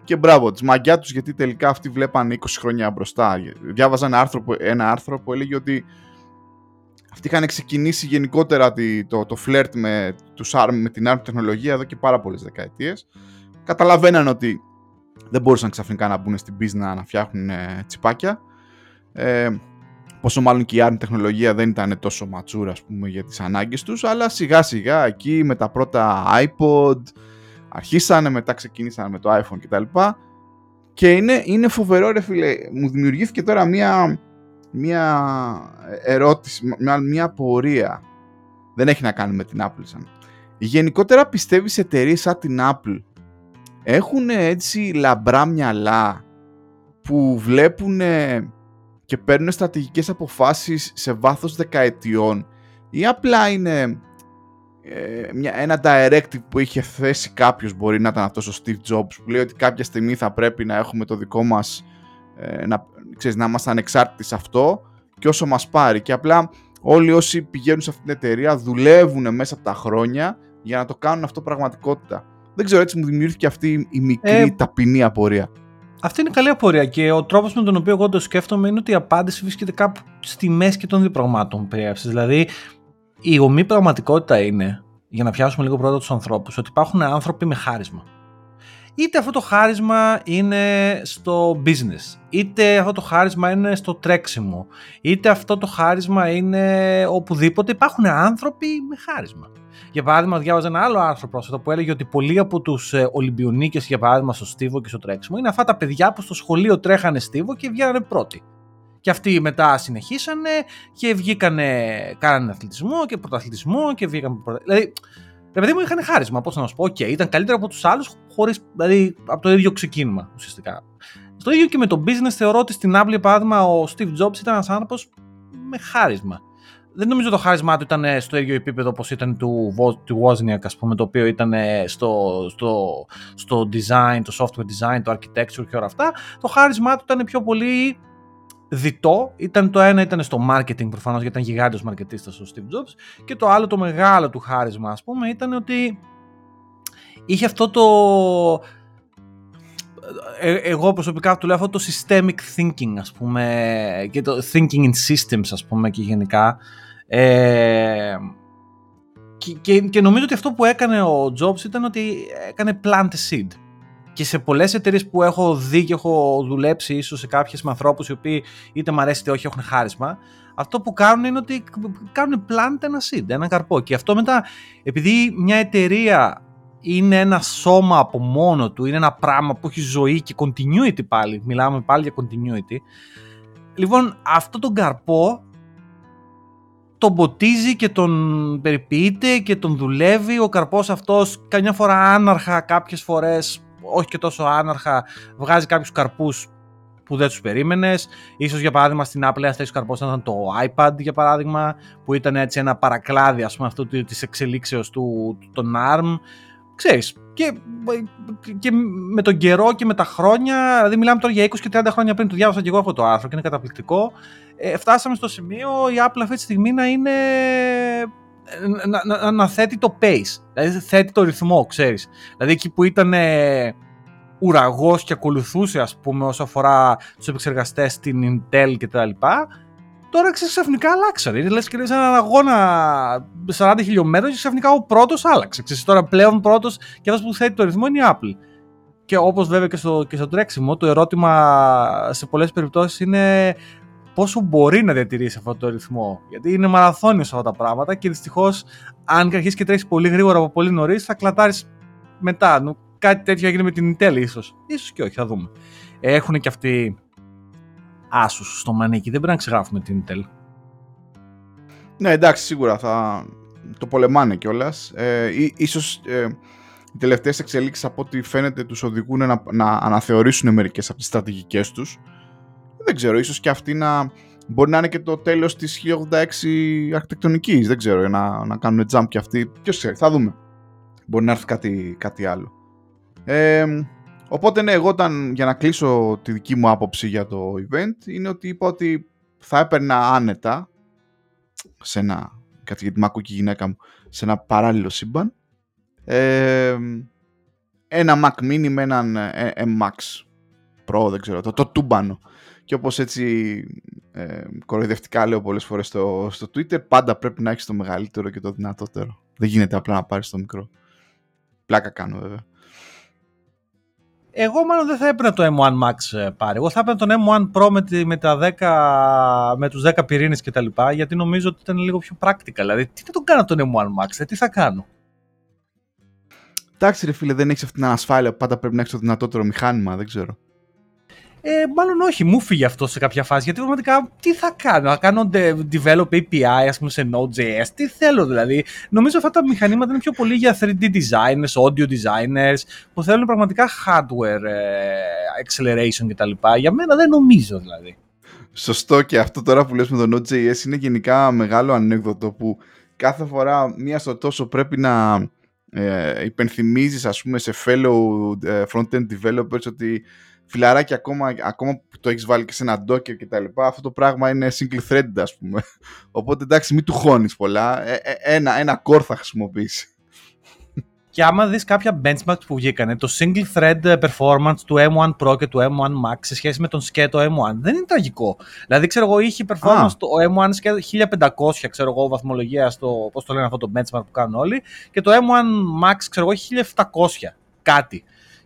και μπράβο, της μαγιά τους γιατί τελικά αυτοί βλέπαν 20 χρόνια μπροστά. Διάβαζα ένα άρθρο, ένα άρθρο που έλεγε ότι αυτοί είχαν ξεκινήσει γενικότερα το, το φλερτ με, τους ARM, με την ARM τεχνολογία εδώ και πάρα πολλές δεκαετίες. Καταλαβαίναν ότι δεν μπορούσαν ξαφνικά να μπουν στην business να φτιάχνουν ε, τσιπάκια. Ε, πόσο μάλλον και η ARM τεχνολογία δεν ήταν τόσο ματσούρα ας πούμε, για τις ανάγκες τους, αλλά σιγά σιγά εκεί με τα πρώτα iPod αρχίσανε, μετά ξεκίνησαν με το iPhone κτλ. Και είναι, είναι φοβερό ρε φίλε, μου δημιουργήθηκε τώρα μία, μία ερώτηση, μία, μία πορεία. Δεν έχει να κάνει με την Apple σαν. Γενικότερα πιστεύεις εταιρείες σαν την Apple έχουν έτσι λαμπρά μυαλά που βλέπουν και παίρνουν στρατηγικές αποφάσεις σε βάθος δεκαετιών ή απλά είναι ε, μια, ένα directive που είχε θέσει κάποιος μπορεί να ήταν αυτός ο Steve Jobs που λέει ότι κάποια στιγμή θα πρέπει να έχουμε το δικό μας ε, να, ξέρεις, να είμαστε ανεξάρτητοι σε αυτό και όσο μας πάρει και απλά όλοι όσοι πηγαίνουν σε αυτήν την εταιρεία δουλεύουν μέσα από τα χρόνια για να το κάνουν αυτό πραγματικότητα. Δεν ξέρω, έτσι μου δημιουργήθηκε αυτή η μικρή ε, ταπεινή απορία. Αυτή είναι καλή απορία και ο τρόπος με τον οποίο εγώ το σκέφτομαι είναι ότι η απάντηση βρίσκεται κάπου στη μέση και των δύο πραγμάτων που Δηλαδή, η ομή πραγματικότητα είναι, για να πιάσουμε λίγο πρώτα τους ανθρώπους, ότι υπάρχουν άνθρωποι με χάρισμα. Είτε αυτό το χάρισμα είναι στο business, είτε αυτό το χάρισμα είναι στο τρέξιμο, είτε αυτό το χάρισμα είναι οπουδήποτε. Υπάρχουν άνθρωποι με χάρισμα. Για παράδειγμα, διάβαζα ένα άλλο άρθρο πρόσφατα που έλεγε ότι πολλοί από τους ε, Ολυμπιονίκες, για παράδειγμα, στο Στίβο και στο τρέξιμο, είναι αυτά τα παιδιά που στο σχολείο τρέχανε Στίβο και βγαίνανε πρώτοι. Και αυτοί μετά συνεχίσανε και βγήκανε, κάνανε αθλητισμό και πρωταθλητισμό και βγήκαν. Δηλαδή, ρε παιδί μου είχαν χάρισμα, πώς να σου πω. OK, okay, ήταν καλύτερα από τους άλλους, χωρίς, δηλαδή από το ίδιο ξεκίνημα ουσιαστικά. Το ίδιο και με το business θεωρώ ότι στην Apple, παράδειγμα, ο Steve Jobs ήταν ένας άνθρωπος με χάρισμα δεν νομίζω το χάρισμά του ήταν ε, στο ίδιο επίπεδο όπως ήταν του, του Wozniak, ας πούμε, το οποίο ήταν ε, στο, στο, στο design, το software design, το architecture και όλα αυτά. Το χάρισμά του ήταν πιο πολύ διτό. Ήταν το ένα ήταν στο marketing προφανώς, γιατί ήταν γιγάντιος μαρκετίστας ο Steve Jobs και το άλλο το μεγάλο του χάρισμα, ας πούμε, ήταν ότι είχε αυτό το... Ε, εγώ προσωπικά του λέω αυτό το systemic thinking ας πούμε και το thinking in systems ας πούμε και γενικά ε, και, και, νομίζω ότι αυτό που έκανε ο Jobs ήταν ότι έκανε plant seed. Και σε πολλές εταιρείες που έχω δει και έχω δουλέψει ίσως σε κάποιες με ανθρώπους οι οποίοι είτε μ' αρέσει είτε όχι έχουν χάρισμα, αυτό που κάνουν είναι ότι κάνουν plant ένα seed, ένα καρπό. Και αυτό μετά, επειδή μια εταιρεία είναι ένα σώμα από μόνο του, είναι ένα πράγμα που έχει ζωή και continuity πάλι, μιλάμε πάλι για continuity, λοιπόν αυτό τον καρπό τον ποτίζει και τον περιποιείται και τον δουλεύει. Ο καρπός αυτός καμιά φορά άναρχα, κάποιες φορές όχι και τόσο άναρχα, βγάζει κάποιους καρπούς που δεν τους περίμενες. Ίσως για παράδειγμα στην Apple ένας τέτοιος καρπός ήταν το iPad για παράδειγμα, που ήταν έτσι ένα παρακλάδι ας πούμε αυτού της εξελίξεως του, του των ARM. Ξέρεις, και, και με τον καιρό και με τα χρόνια, δηλαδή μιλάμε τώρα για 20 και 30 χρόνια πριν, το διάβασα και εγώ αυτό το άρθρο και είναι καταπληκτικό, ε, φτάσαμε στο σημείο η Apple αυτή τη στιγμή να είναι να, να, να, θέτει το pace, δηλαδή θέτει το ρυθμό, ξέρεις. Δηλαδή εκεί που ήταν ε, ουραγός και ακολουθούσε ας πούμε όσο αφορά τους επεξεργαστές στην Intel και τα λοιπά, τώρα ξαφνικά αλλάξανε. Είναι λες και λες έναν αγώνα 40 χιλιόμετρα και ξαφνικά ο πρώτος άλλαξε. Ξέρεις, τώρα πλέον πρώτος και αυτός που θέτει το ρυθμό είναι η Apple. Και όπως βέβαια και στο, και στο τρέξιμο, το ερώτημα σε πολλές περιπτώσεις είναι πόσο μπορεί να διατηρήσει αυτό το ρυθμό. Γιατί είναι μαραθώνιος αυτά τα πράγματα και δυστυχώς, αν αρχίσεις και τρέχεις πολύ γρήγορα από πολύ νωρίς, θα κλατάρεις μετά. Κάτι τέτοιο έγινε με την Intel, ίσως. σω και όχι, θα δούμε. Έχουν και αυτοί άσους στο μανίκι. Δεν πρέπει να ξεγράφουμε την Intel. Ναι, εντάξει, σίγουρα θα το πολεμάνε κιόλας. Ε, ίσως ε, οι τελευταίες εξελίξεις από ό,τι φαίνεται τους οδηγούν να, να αναθεωρήσουν μερικές από τις στρατηγικές τους δεν ξέρω, ίσως και αυτή να μπορεί να είναι και το τέλος της 1086 αρχιτεκτονικής, δεν ξέρω, να, να κάνουν jump και αυτοί, ποιος ξέρει, θα δούμε. Μπορεί να έρθει κάτι, κάτι άλλο. Ε, οπότε ναι, εγώ όταν, για να κλείσω τη δική μου άποψη για το event, είναι ότι είπα ότι θα έπαιρνα άνετα σε ένα, κάτι γιατί μ' ακούει και η γυναίκα μου, σε ένα παράλληλο σύμπαν, ε, ένα Mac Mini με έναν ε, M Max Pro, δεν ξέρω, το, το τούμπανο Και όπως έτσι ε, κοροϊδευτικά λέω πολλές φορές στο, στο Twitter, πάντα πρέπει να έχεις το μεγαλύτερο και το δυνατότερο. Δεν γίνεται απλά να πάρεις το μικρό. Πλάκα κάνω βέβαια. Εγώ μάλλον δεν θα έπαιρνα το M1 Max ε, πάρει. Εγώ θα έπαιρνα τον M1 Pro με, με, τα 10, με τους 10 πυρήνες και τα λοιπά, γιατί νομίζω ότι ήταν λίγο πιο practical. Δηλαδή, τι θα τον κάνω τον M1 Max, ε, τι θα κάνω; Εντάξει ρε φίλε, δεν έχεις αυτή την ανασφάλεια που πάντα πρέπει να έχεις το δυνατότερο μηχάνημα, δεν ξέρω. Ε, μάλλον όχι, μου φύγει αυτό σε κάποια φάση. Γιατί πραγματικά τι θα κάνω, να κάνω develop API, ας πούμε, σε Node.js, τι θέλω δηλαδή. Νομίζω αυτά τα μηχανήματα είναι πιο πολύ για 3D designers, audio designers, που θέλουν πραγματικά hardware ε, acceleration κτλ. Για μένα δεν νομίζω δηλαδή. Σωστό και αυτό τώρα που λες με το Node.js είναι γενικά μεγάλο ανέκδοτο που κάθε φορά μία στο τόσο πρέπει να ε, υπενθυμίζεις ας πούμε σε fellow ε, front-end developers ότι φιλαράκι ακόμα, ακόμα που το έχεις βάλει και σε ένα docker και τα λοιπά αυτό το πράγμα είναι single thread ας πούμε οπότε εντάξει μην του χώνεις πολλά ε, ε, ένα, ένα core θα χρησιμοποιήσει και άμα δεις κάποια benchmarks που βγήκανε, το single thread performance του M1 Pro και του M1 Max σε σχέση με τον σκέτο M1 δεν είναι τραγικό. Δηλαδή, ξέρω εγώ, είχε performance το M1 σκέτο 1500, ξέρω εγώ, βαθμολογία στο, πώς το λένε αυτό το benchmark που κάνουν όλοι και το M1 Max, ξέρω εγώ, 1700 κάτι.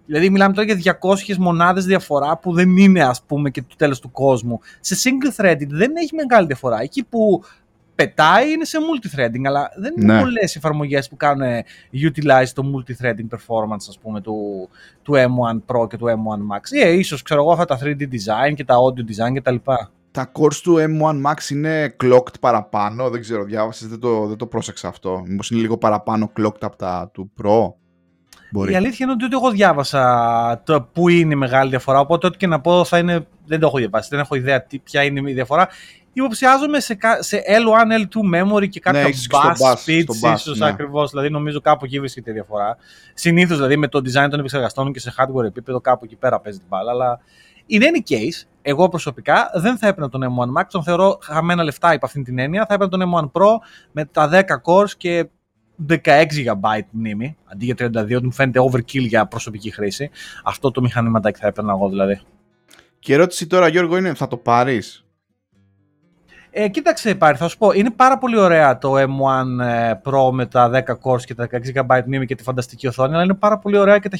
Δηλαδή μιλάμε τώρα για 200 μονάδες διαφορά που δεν είναι ας πούμε και το τέλος του κόσμου. Σε single threaded δεν έχει μεγάλη διαφορά. Εκεί που πετάει είναι σε multithreading, αλλά δεν είναι ναι. πολλές εφαρμογές που κάνουν utilize το multithreading performance, ας πούμε, του, του M1 Pro και του M1 Max. Ή ε, ίσως, ξέρω εγώ, αυτά τα 3D design και τα audio design κτλ. Τα, τα cores του M1 Max είναι clocked παραπάνω, δεν ξέρω, διάβασες, δεν το, δεν το πρόσεξα αυτό. Μήπως είναι λίγο παραπάνω clocked από τα του Pro; Μπορεί. Η αλήθεια είναι ότι εγώ διάβασα το που είναι η μεγάλη διαφορά, οπότε ό,τι και να πω θα είναι, δεν το έχω διαβάσει, δεν έχω ιδέα τι, ποια είναι η διαφορά υποψιάζομαι σε, σε L1, L2 memory και κάποια ναι, bus speeds, ίσως ναι. ακριβώς. Δηλαδή, νομίζω κάπου εκεί βρίσκεται η διαφορά. Συνήθως δηλαδή με το design των επεξεργαστών και σε hardware επίπεδο, κάπου εκεί πέρα παίζει την μπάλα. Αλλά in any case, εγώ προσωπικά δεν θα έπαιρνα τον M1 Max, τον θεωρώ χαμένα λεφτά υπ' αυτήν την έννοια. Θα έπαιρνα τον M1 Pro με τα 10 cores και 16 GB μνήμη, αντί για 32, μου φαίνεται overkill για προσωπική χρήση. Αυτό το μηχανήματάκι θα έπαιρνα εγώ δηλαδή. Και η ερώτηση τώρα, Γιώργο, είναι θα το πάρεις; Ε, κοίταξε πάρει, θα σου πω, είναι πάρα πολύ ωραία το M1 ε, Pro με τα 10 cores και τα 16 GB μνήμη και τη φανταστική οθόνη, αλλά είναι πάρα πολύ ωραία και τα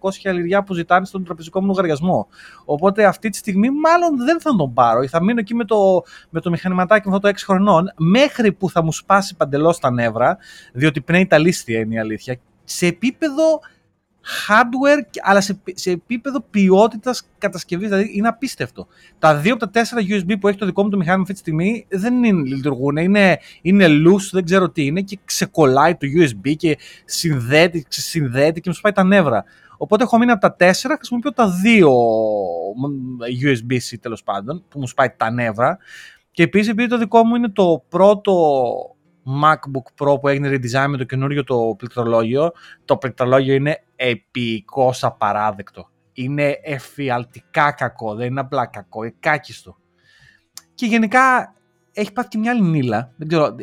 1200-1900 χιλιαριά που ζητάνε στον τραπεζικό μου λογαριασμό. Οπότε αυτή τη στιγμή μάλλον δεν θα τον πάρω ή θα μείνω εκεί με το, με το μηχανηματάκι με αυτό το 6 χρονών, μέχρι που θα μου σπάσει παντελώς τα νεύρα, διότι πνέει τα λίστια είναι η αλήθεια, σε επίπεδο hardware, αλλά σε, σε επίπεδο ποιότητας κατασκευής. Δηλαδή είναι απίστευτο. Τα δύο από τα τέσσερα USB που έχει το δικό μου το μηχάνημα αυτή τη στιγμή δεν είναι, λειτουργούν. Είναι, είναι loose, δεν ξέρω τι είναι και ξεκολλάει το USB και συνδέεται, συνδέεται και μου σπάει τα νεύρα. Οπότε έχω μείνει από τα τέσσερα, χρησιμοποιώ τα δύο USB-C τέλος πάντων που μου σπάει τα νεύρα. Και επίσης επειδή το δικό μου είναι το πρώτο MacBook Pro που έγινε redesign με το καινούριο το πληκτρολόγιο, το πληκτρολόγιο είναι επικώς απαράδεκτο. Είναι εφιαλτικά κακό, δεν είναι απλά κακό, είναι κάκιστο. Και γενικά έχει πάθει και μια άλλη νύλα. Δεν ξέρω, ε,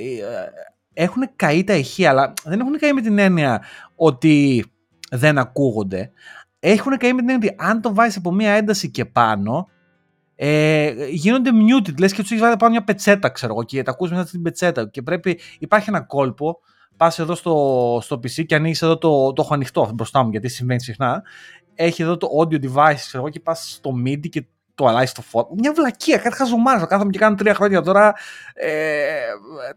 έχουν καεί τα ηχεία, αλλά δεν έχουν καεί με την έννοια ότι δεν ακούγονται. Έχουν καεί με την έννοια ότι αν το βάζεις από μια ένταση και πάνω, ε, γίνονται muted, λες και τους έχεις βάλει πάνω μια πετσέτα, ξέρω εγώ, και τα ακούς μέσα στην πετσέτα και πρέπει, υπάρχει ένα κόλπο, πας εδώ στο, στο PC και ανοίγεις εδώ το, το έχω ανοιχτό μπροστά μου γιατί συμβαίνει συχνά, έχει εδώ το audio device, ξέρω εγώ, και πας στο MIDI και το αλλάζεις στο φω. Μια βλακεία, κάτι χαζομάρα. Κάθομαι και κάνω τρία χρόνια τώρα ε,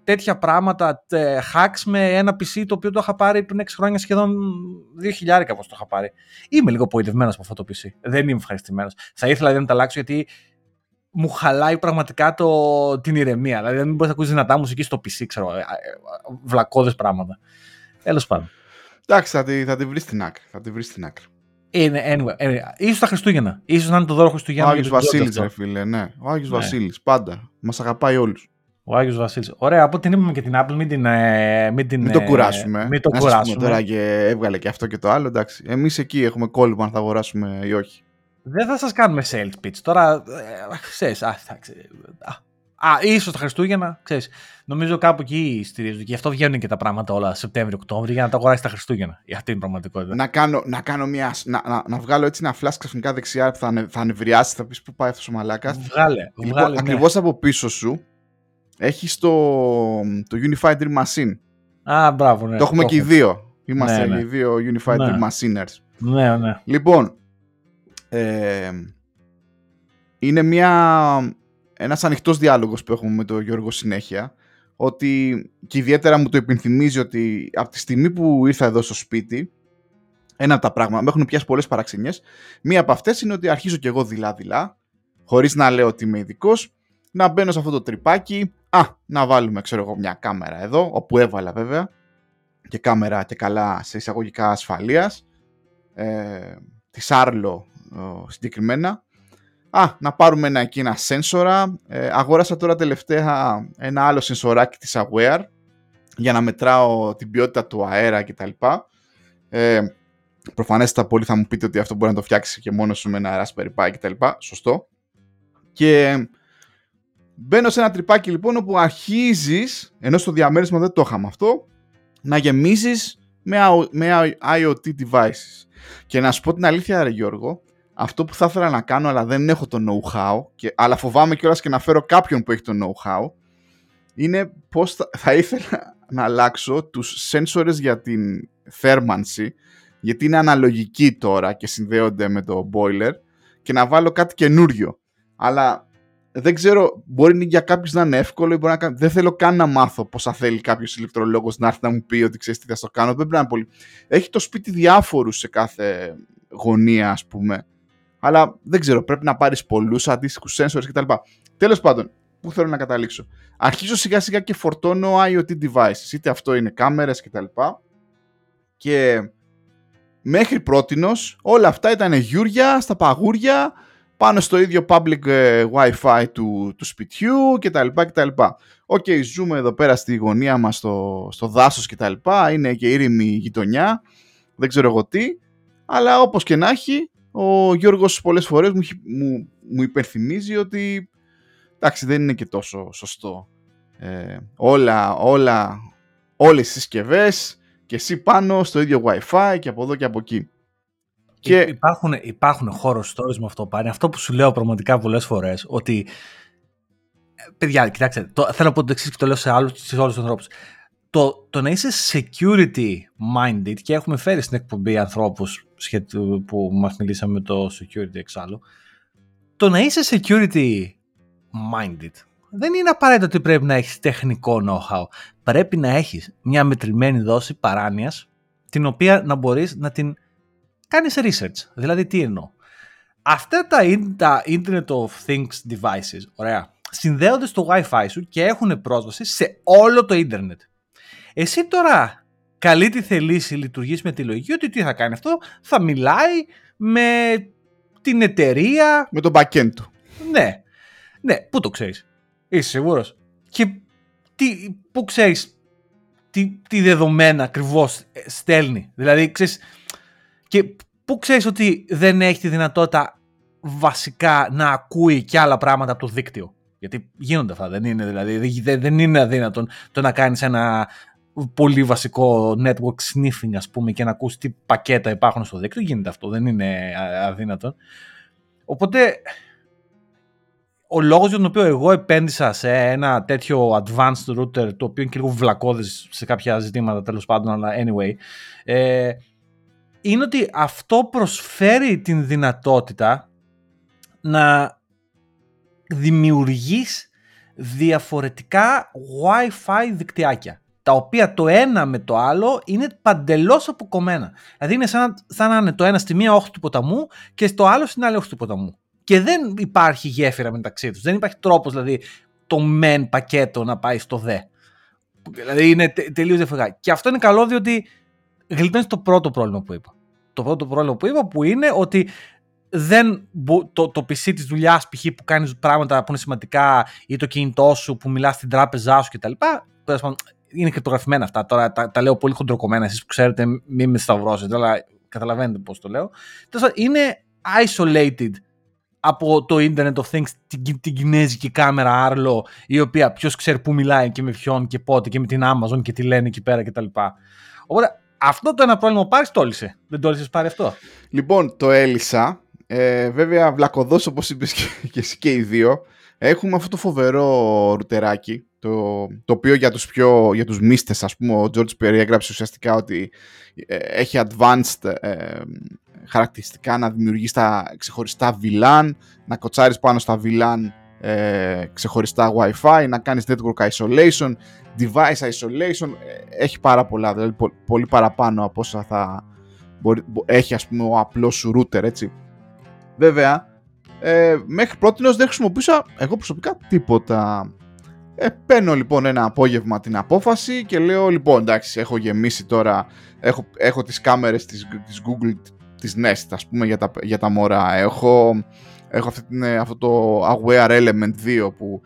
τέτοια πράγματα, τε, hacks με ένα PC το οποίο το είχα πάρει πριν 6 χρόνια σχεδόν 2.000 πώ το είχα πάρει. Είμαι λίγο ποητευμένο από αυτό το PC. Δεν είμαι ευχαριστημένος. Θα ήθελα δηλαδή να τα αλλάξω γιατί μου χαλάει πραγματικά το, την ηρεμία. Δηλαδή δεν μπορείς να ακούσεις δυνατά μουσική στο PC, ξέρω. Ε, ε, Βλακώδες πράγματα. Τέλος πάντων. Εντάξει, θα τη, θα τη βρεις στην άκρη. Θα τη βρεις στην άκρη. Είναι, anyway, anyway. Ίσως τα Χριστούγεννα. Ίσως να είναι το δώρο Χριστούγεννα. Ο Άγιος Βασίλης, ρε φίλε, ναι. Ο Άγιος ναι. Βασίλης, πάντα. Μας αγαπάει όλους. Ο Άγιος Βασίλης. Ωραία, από την είπαμε και την Apple, μην, την, ε, μην, την, μην το κουράσουμε. Μην το κουράσουμε. Τώρα και έβγαλε και αυτό και το άλλο, εντάξει. Εμείς εκεί έχουμε κόλλημα αν θα αγοράσουμε ή όχι. Δεν θα σας κάνουμε sales pitch. Τώρα, ε, ξέρεις, α, Α, ίσως τα Χριστούγεννα, ξέρεις. Νομίζω κάπου εκεί στηρίζονται. Και γι' αυτό βγαίνουν και τα πράγματα όλα Σεπτέμβριο-Οκτώβριο για να τα αγοράσει τα Χριστούγεννα. Για αυτή την πραγματικότητα. Να, κάνω, να, κάνω μια, να, να, να βγάλω έτσι ένα flash ξαφνικά δεξιά που θα, ανε, θα ανεβριάσει, θα πεις πού πάει αυτός ο μαλάκας; Βγάλε. Λοιπόν, βγάλε ναι. ακριβώς από πίσω σου έχει το, το Unified Dream Machine. Α, μπράβο, ναι. το έχουμε και οι δύο. Είμαστε Ναι, ναι. οι δύο Unified Ναι. Dream Machiners. Ναι, ναι. Λοιπόν, ε, είναι μια, ένας ανοιχτός διάλογος που έχουμε με τον Γιώργο συνέχεια ότι και ιδιαίτερα μου το υπενθυμίζει ότι από τη στιγμή που ήρθα εδώ στο σπίτι ένα από τα πράγματα, με έχουν πιάσει πολλές παραξενιές μία από αυτές είναι ότι αρχίζω κι εγώ δειλά-δειλά χωρίς να λέω ότι είμαι ειδικός, να μπαίνω σε αυτό το τρυπάκι α, να βάλουμε ξέρω εγώ μια κάμερα εδώ όπου έβαλα βέβαια και κάμερα και καλά σε εισαγωγικά ασφαλείας ε, τη Arlo ε, συγκεκριμένα. Α, να πάρουμε ένα εκεί ένα σένσορα. Ε, αγόρασα τώρα τελευταία ένα άλλο σενσοράκι της Aware για να μετράω την ποιότητα του αέρα κτλ. Ε, προφανέστατα πολλοί θα μου πείτε ότι αυτό μπορεί να το φτιάξεις και μόνος σου με ένα Raspberry Pi κτλ. Σωστό. Και μπαίνω σε ένα τρυπάκι λοιπόν όπου αρχίζεις, ενώ στο διαμέρισμα δεν το είχαμε αυτό, να γεμίζεις με, IO- με IoT devices. Και να σου πω την αλήθεια, ρε Γιώργο, αυτό που θα ήθελα να κάνω, αλλά δεν έχω το know-how, και, αλλά φοβάμαι κιόλας και να φέρω κάποιον που έχει το know-how, είναι πώς θα, θα ήθελα να αλλάξω τους sensors για την θέρμανση, γιατί είναι αναλογική τώρα και συνδέονται με το boiler, και να βάλω κάτι καινούριο. Αλλά δεν ξέρω, μπορεί για κάποιους να είναι εύκολο ή μπορεί να κάνει. Δεν θέλω καν να μάθω πώς θα θέλει κάποιος ηλεκτρολόγος να έρθει να μου πει ότι ξέρεις τι θα στο κάνω. Δεν πρέπει να είναι πολύ. Έχει το σπίτι διάφορους σε κάθε γωνία, ας πούμε. Αλλά δεν ξέρω, πρέπει να πάρεις πολλούς αντίστοιχους sensors κτλ. Τέλος πάντων, πού θέλω να καταλήξω. Αρχίζω σιγά σιγά και φορτώνω IoT devices. Είτε αυτό είναι κάμερες κτλ. Και μέχρι πρότινος όλα αυτά ήταν γιούρια στα παγούρια πάνω στο ίδιο public ε, Wi-Fi του, του σπιτιού κτλ. κτλ. Οκ, ζούμε εδώ πέρα στη γωνία μας στο, στο δάσος κτλ. Είναι και ήρεμη η γειτονιά. Δεν ξέρω εγώ τι. Αλλά όπως και να έχει, ο Γιώργος πολλές φορές μου, έχει- μου, μου υπενθυμίζει ότι εντάξει δεν είναι και τόσο σωστό. Ε, όλα, όλα, όλες οι συσκευές και εσύ πάνω στο ίδιο Wi-Fi και από εδώ και από εκεί. Και- Και... Υπάρχουν, υπάρχουν horror stories με αυτό πάλι. Αυτό που σου λέω πραγματικά πολλές φορές, ότι. ε, Παιδιά, κοιτάξτε, το, θέλω να πω το εξής και το λέω σε, άλλους, σε όλους τους ανθρώπους. Το, το να είσαι security minded και έχουμε φέρει στην εκπομπή ανθρώπους που μας μιλήσαμε με το security εξάλλου. Το να είσαι security minded δεν είναι απαραίτητο ότι πρέπει να έχεις τεχνικό know-how. Πρέπει να έχεις μια μετρημένη δόση παράνοιας την οποία να μπορείς να την κάνεις research. Δηλαδή τι εννοώ; Αυτά τα, in- τα Internet of Things devices, ωραία, συνδέονται στο Wi-Fi σου και έχουν πρόσβαση σε όλο το ίντερνετ. Εσύ τώρα καλή τη θελήσει λειτουργείς με τη λογική ότι τι θα κάνει αυτό, θα μιλάει με την εταιρεία Με τον backend του. ναι. Ναι, πού το ξέρεις; Είσαι σίγουρος; Και τι, πού ξέρεις τι, τι δεδομένα ακριβώς στέλνει; Δηλαδή, ξέρεις. Και πού ξέρεις ότι δεν έχει τη δυνατότητα βασικά να ακούει και άλλα πράγματα από το δίκτυο; Γιατί γίνονται αυτά. Δεν είναι, δηλαδή, δεν, δεν είναι αδύνατον το να κάνεις ένα πολύ βασικό network sniffing, ας πούμε, και να ακούσει τι πακέτα υπάρχουν στο δίκτυο. Γίνεται αυτό. Δεν είναι α- αδύνατον. Οπότε ο λόγος για τον οποίο εγώ επένδυσα σε ένα τέτοιο advanced router το οποίο είναι και λίγο βλακώδης σε κάποια ζητήματα τέλος πάντων αλλά anyway ε, είναι ότι αυτό προσφέρει την δυνατότητα να δημιουργείς διαφορετικά Wi-Fi δικτυάκια τα οποία το ένα με το άλλο είναι παντελώς αποκομμένα. Δηλαδή είναι σαν, σαν να είναι το ένα στη μία όχθη του ποταμού και στο άλλο στην άλλη όχθη του ποταμού. Και δεν υπάρχει γέφυρα μεταξύ τους. Δεν υπάρχει τρόπος δηλαδή το μεν πακέτο να πάει στο δε. Δηλαδή είναι τε, τελείως διαφορετικά. Και αυτό είναι καλό διότι γλιτώνεις το πρώτο πρόβλημα που είπα. Το πρώτο πρόβλημα που είπα που είναι ότι δεν, μπο- το, το PC της δουλειάς π.χ. που κάνεις πράγματα που είναι σημαντικά ή το κινητό σου που μιλάς στην τράπεζά σου κτλ. Τέλος πάντων, Είναι κρυπτογραφημένα αυτά. Τώρα τα, τα λέω πολύ χοντροκομμένα. Εσείς που ξέρετε μην με σταυρώσετε, αλλά καταλαβαίνετε πώς το λέω. Τέλος πάντων, Είναι isolated από το Internet of Things την, την κινέζικη κάμερα Arlo η οποία ποιος ξέρει που μιλάει και με ποιον και πότε και με την Amazon και τι λένε εκεί πέρα κτλ. Οπότε αυτό το ένα πρόβλημα πάρεις τόλισε. Δεν τόλισε πάρει αυτό. Λοιπόν, το έλυσα. Ε, βέβαια, βλακοδό όπως είπες και, και εσύ και οι δύο. Έχουμε αυτό το φοβερό ρούτεράκι, το, το οποίο για τους, πιο, για τους μίστες, ας πούμε, ο George περιέγραψε ουσιαστικά ότι ε, έχει advanced ε, χαρακτηριστικά να δημιουργείς τα ξεχωριστά VLAN, να κοτσάρεις πάνω στα VLAN ε, ξεχωριστά Wi-Fi, να κάνεις network isolation, device isolation, ε, έχει πάρα πολλά, δηλαδή πολύ παραπάνω από όσα θα μπορεί, έχει ας πούμε ο απλός σου router, έτσι. Βέβαια, ε, μέχρι πρώτη δεν χρησιμοποιούσα εγώ προσωπικά τίποτα. Ε, παίρνω λοιπόν ένα απόγευμα την απόφαση και λέω λοιπόν εντάξει έχω γεμίσει τώρα, έχω, έχω τις κάμερες της, της Google, της Nest ας πούμε για τα, για τα μωρά, έχω, έχω αυτή την, αυτό το Aware Element 2 που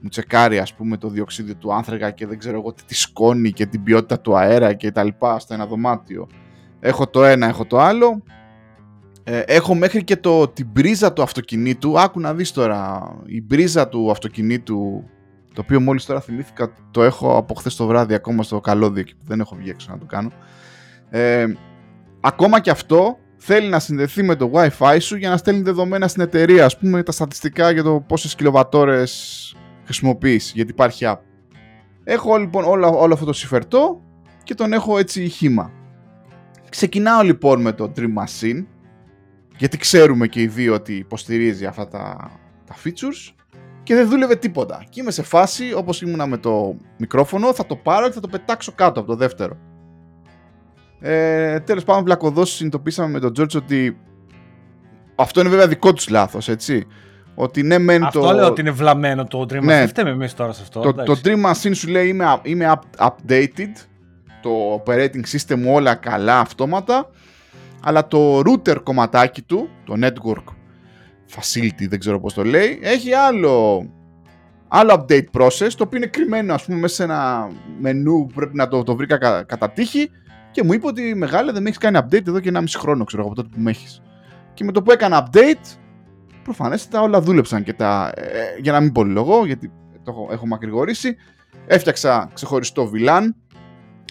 μου τσεκάρει ας πούμε το διοξίδιο του άνθρακα και δεν ξέρω εγώ τι τη σκόνη και την ποιότητα του αέρα και τα λοιπά στο ένα δωμάτιο. Έχω το ένα, έχω το άλλο ε, έχω μέχρι και το, την πρίζα του αυτοκινήτου. Άκου να δεις τώρα. Η πρίζα του αυτοκινήτου, το οποίο μόλις τώρα θυμήθηκα, το έχω από χθες το βράδυ ακόμα στο καλώδιο και δεν έχω βγει έξω να το κάνω. Ε, ακόμα και αυτό θέλει να συνδεθεί με το Wi-Fi σου για να στέλνει δεδομένα στην εταιρεία. Ας πούμε τα στατιστικά για το πόσες κιλοβατόρες χρησιμοποιείς, γιατί υπάρχει app. Έχω λοιπόν όλο, όλο αυτό το συμφερτό και τον έχω έτσι χήμα. Ξεκινάω λοιπόν με το Dream Machine γιατί ξέρουμε και οι δύο ότι υποστηρίζει αυτά τα, τα features και δεν δούλευε τίποτα. Και είμαι σε φάση, όπως ήμουνα με το μικρόφωνο, θα το πάρω και θα το πετάξω κάτω από το δεύτερο. Ε, τέλος πάντων, βλακοδός συνειδητοποίησαμε με τον George ότι αυτό είναι βέβαια δικό τους λάθος, έτσι. Ότι ναι, μεν αυτό το... λέω ότι είναι βλαμμένο το Dream Machine. Ναι, δεν φταίμε εμείς τώρα σε αυτό. Το, το Dream Machine σου λέει είμαι, είμαι updated, το operating system όλα καλά αυτόματα αλλά το router κομματάκι του, το network facility, δεν ξέρω πώς το λέει, έχει άλλο, άλλο update process, το οποίο είναι κρυμμένο ας πούμε μέσα σε ένα μενού που πρέπει να το, το βρήκα κα, κατά τύχη και μου είπε ότι μεγάλα δεν με έχεις κάνει update εδώ και ένα μισή χρόνο, ξέρω από τότε που με έχεις. Και με το που έκανα update, προφανέστατα όλα δούλεψαν και τα, ε, για να μην πολυλογώ, γιατί το έχω, έχω μακρηγορήσει, έφτιαξα ξεχωριστό VLAN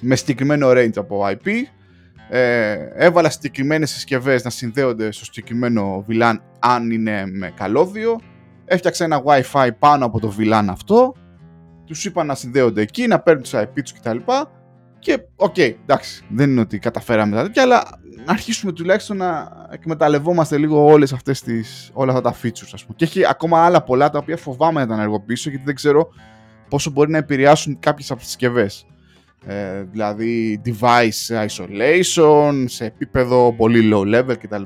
με συγκεκριμένο range από IP, ε, έβαλα συγκεκριμένες συσκευές να συνδέονται στο συγκεκριμένο VLAN αν είναι με καλώδιο. Έφτιαξα ένα WiFi πάνω από το VLAN αυτό. Τους είπα να συνδέονται εκεί, να παίρνουν τους IP τους κτλ. Και OK, okay, εντάξει, δεν είναι ότι καταφέραμε τα τέτοια, αλλά να αρχίσουμε τουλάχιστον να εκμεταλλευόμαστε λίγο όλες αυτές τις, όλα αυτά τα features, ας πούμε. Και έχει ακόμα άλλα πολλά τα οποία φοβάμαι να τα ενεργοποιήσω, γιατί δεν ξέρω πόσο μπορεί να επηρεάσουν κάποιες από τις συσκευές ε, δηλαδή device isolation σε επίπεδο πολύ low level κτλ.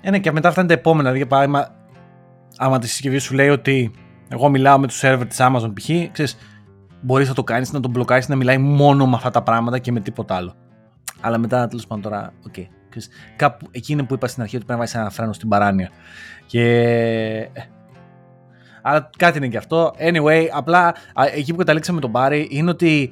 Ε, ναι, και μετά φτάνει τα επόμενα. Δηλαδή, για παράδειγμα, άμα τη συσκευή σου λέει ότι εγώ μιλάω με τους server της Amazon π.χ., ξέρεις, μπορείς να το κάνεις, να τον μπλοκάρει, να μιλάει μόνο με αυτά τα πράγματα και με τίποτα άλλο. Αλλά μετά, τέλος πάντων, τώρα, OK. Okay. Κάπου εκεί είναι που είπα στην αρχή ότι πρέπει να βάλει ένα φρένο στην παράνοια. Και ε, αλλά κάτι είναι και αυτό. Anyway, απλά εκεί που καταλήξαμε τον Πάρη είναι ότι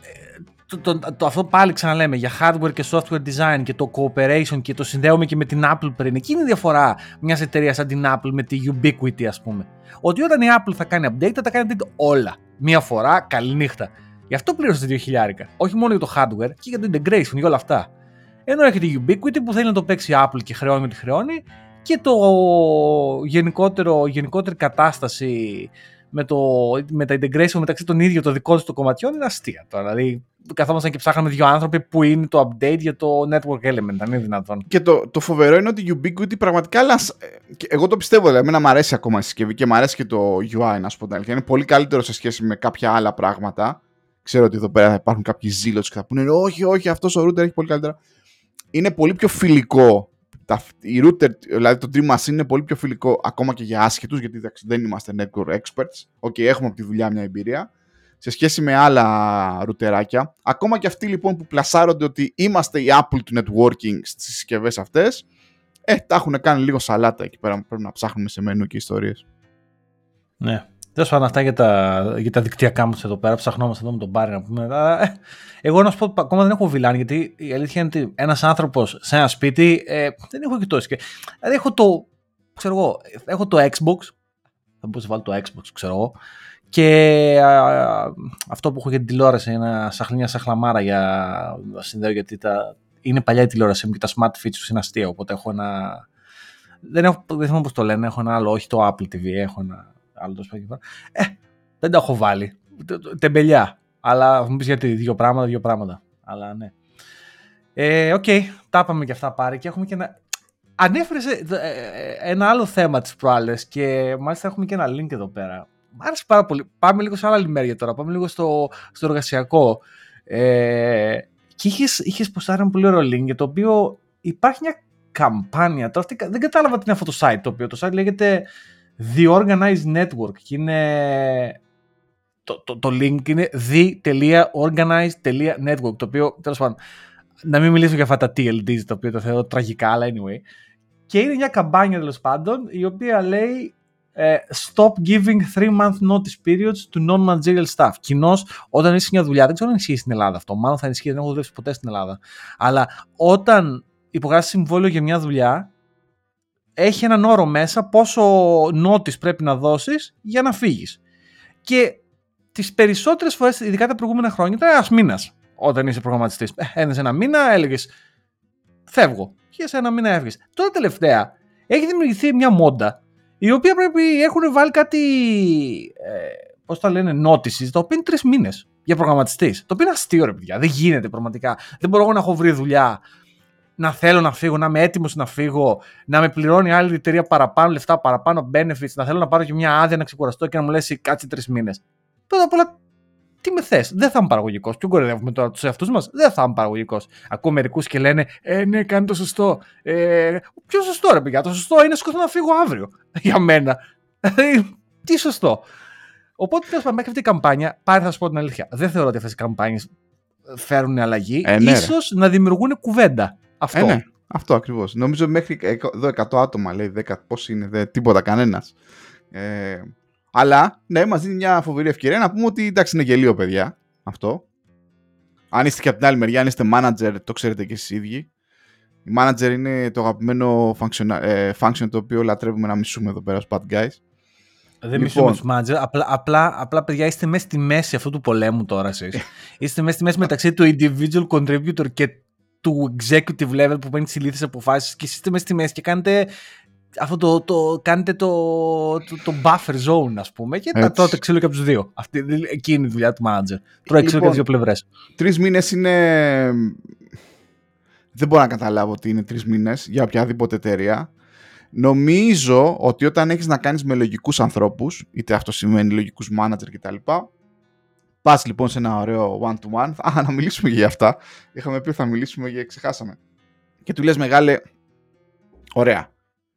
ε, το, το, το, αυτό πάλι ξαναλέμε για hardware και software design και το cooperation και το συνδέουμε και με την Apple πριν. Εκείνη είναι η διαφορά μιας εταιρείας σαν την Apple με τη Ubiquiti, ας πούμε. Ότι όταν η Apple θα κάνει update, θα τα κάνει update όλα. Μία φορά, καληνύχτα. Γι' αυτό πλήρωσε 2.000. Όχι μόνο για το hardware και για το integration, για όλα αυτά. Ενώ έχετε Ubiquity που θέλει να το παίξει η Apple και χρεώνει ό,τι χρεώνει και το γενικότερο, γενικότερη κατάσταση με, το, με τα integration μεταξύ των ίδιων των δικών τους κομματιών είναι αστεία τώρα. Δηλαδή, καθόμασταν και ψάχναμε δύο άνθρωποι που είναι το update για το network element, αν είναι δυνατόν. Και το, το φοβερό είναι ότι η Ubiquity πραγματικά, αλλά εγώ το πιστεύω, δηλαδή, εμένα μου αρέσει ακόμα η συσκευή και μου αρέσει και το UI, να σου πω Είναι πολύ καλύτερο σε σχέση με κάποια άλλα πράγματα. Ξέρω ότι εδώ πέρα θα υπάρχουν κάποιοι ζήλωτοι και θα πούνε Όχι, όχι, αυτός ο router έχει πολύ καλύτερα. Είναι πολύ πιο φιλικό τα, η router, δηλαδή το Dream Machine είναι πολύ πιο φιλικό ακόμα και για άσχετους, γιατί δεν είμαστε network experts. OK, okay, έχουμε από τη δουλειά μια εμπειρία. Σε σχέση με άλλα ρουτεράκια. Ακόμα και αυτοί λοιπόν που πλασάρονται ότι είμαστε η Apple του networking στις συσκευές αυτές, ε, τα έχουν κάνει λίγο σαλάτα εκεί πέρα. Πρέπει να ψάχνουμε σε μενού και ιστορίες. Ναι. Τέλος πάντων, αυτά για τα, για τα δικτυακά μου εδώ πέρα. Ψαχνόμαστε εδώ με τον Μπάρι να πούμε. Ε, εγώ να σου πω, ακόμα δεν έχω βιλάνι, γιατί η αλήθεια είναι ότι ένας άνθρωπος σε ένα σπίτι ε, δεν έχω και τόσο. Δηλαδή έχω το. Ξέρω εγώ, έχω το Xbox. Θα μπορούσα να βάλω το Xbox, ξέρω εγώ. Και α, αυτό που έχω για την τηλεόραση, ένα σαχλίνια σαχλαμάρα για να συνδέω γιατί τα, είναι παλιά η τηλεόραση μου και τα smart features είναι αστεία. Οπότε έχω ένα. Δεν, έχω, δεν θυμάμαι πώς το λένε. Έχω ένα άλλο, όχι το Apple TV, έχω ένα άλλο το σπίτι. Ε, δεν τα έχω βάλει. Τεμπελιά. Αλλά μου πεις γιατί, δύο πράγματα, δύο πράγματα. Αλλά ναι. Ε, OK, okay, τα είπαμε και αυτά Πάρη και έχουμε και ένα. Ανέφερες ε, ε, ένα άλλο θέμα τη προάλλες και μάλιστα έχουμε και ένα link εδώ πέρα. Μ' άρεσε πάρα πολύ. Πάμε λίγο σε άλλα λιμέρια τώρα. Πάμε λίγο στο, στο εργασιακό. Ε, και είχες είχες ποστάρει ένα πολύ ωραίο link για το οποίο υπάρχει μια καμπάνια. Τώρα δεν κατάλαβα τι είναι αυτό το site. Το οποίο το site λέγεται The Organized Network και είναι το, το, το link είναι the.organized.network το οποίο τέλος πάντων να μην μιλήσω για αυτά τα TLDs τα οποία τα θεωρώ τραγικά αλλά anyway και είναι μια καμπάνια τέλος πάντων η οποία λέει ε, Stop giving three month notice periods to non-managerial staff. Κοινώς, όταν είσαι μια δουλειά, δεν ξέρω αν ισχύει στην Ελλάδα αυτό. Μάλλον θα ισχύει, δεν έχω δουλέψει ποτέ στην Ελλάδα. Αλλά όταν υπογράφει συμβόλαιο για μια δουλειά, έχει έναν όρο μέσα πόσο notice πρέπει να δώσεις για να φύγεις. Και τις περισσότερες φορές, ειδικά τα προηγούμενα χρόνια, ήταν ένας μήνας όταν είσαι προγραμματιστής. Ε, ένα μήνα, έλεγες Φεύγω. Και σε ένα μήνα έφυγες. Τώρα τελευταία έχει δημιουργηθεί μια μόντα η οποία πρέπει έχουν βάλει κάτι. Ε, Πώς τα λένε, notices, τα οποία είναι τρεις μήνες για προγραμματιστής. Το οποίο είναι αστείο, ρε παιδιά. Δεν γίνεται πραγματικά. Δεν μπορώ εγώ να έχω βρει δουλειά να θέλω να φύγω, να είμαι έτοιμος να φύγω, να με πληρώνει άλλη εταιρεία παραπάνω λεφτά, παραπάνω benefits, να θέλω να πάρω και μια άδεια να ξεκουραστώ και να μου λες κάτσε τρεις μήνες. Πρώτα απ' όλα, τι με θες, δεν θα είμαι παραγωγικός. Ποιο κορυδεύουμε τώρα τους εαυτούς μας, δεν θα είμαι παραγωγικός. Ακούω μερικούς και λένε, Ε, ναι, κάνει το σωστό. Ε, ποιο σωστό, ρε παιδιά, το σωστό είναι σκοτώ να φύγω αύριο. Για μένα. τι σωστό. Οπότε τέλος πάντων, μέχρι αυτή η καμπάνια, πάρε θα σου πω την αλήθεια. Δεν θεωρώ ότι αυτές οι καμπάνιες φέρουν αλλαγή. Ε, ναι, ίσως να δημιουργούν κουβέντα. Αυτό. Ε, ναι. Αυτό ακριβώς. Νομίζω μέχρι εδώ 100 άτομα λέει 10. Πώς είναι, δε, τίποτα κανένας. Ε, αλλά ναι, μας δίνει μια φοβερή ευκαιρία να πούμε ότι εντάξει είναι γελίο, παιδιά. Αυτό. Αν είστε και από την άλλη μεριά, αν είστε manager, το ξέρετε και εσείς ίδιοι. Η manager είναι το αγαπημένο function, ε, function το οποίο λατρεύουμε να μισούμε εδώ πέρα στους bad guys. Δεν λοιπόν. μισούμε τους manager. Απλά, απλά, απλά, παιδιά, είστε μέσα στη μέση αυτού του πολέμου τώρα εσείς. είστε μέσα στη μέση μεταξύ του individual contributor και του executive level που παίρνει τις ηλίθιες αποφάσεις και εσείς είστε μέσα στη μέση και κάνετε αυτό το, το, κάνετε το, το, το buffer zone, ας πούμε, και τα τότε ξύλο και από τους δύο. Αυτή, εκεί είναι η δουλειά του manager. Τρώει ξύλο και από λοιπόν, δύο πλευρές. Τρεις μήνες είναι. Δεν μπορώ να καταλάβω ότι είναι τρεις μήνες για οποιαδήποτε εταιρεία. Νομίζω ότι όταν έχεις να κάνεις με λογικούς ανθρώπους, είτε αυτό σημαίνει λογικούς manager κτλ., Πας λοιπόν σε ένα ωραίο one-to-one. Α, να μιλήσουμε για αυτά. Είχαμε πει ότι θα μιλήσουμε και ξεχάσαμε. Και του λες, μεγάλε, ωραία.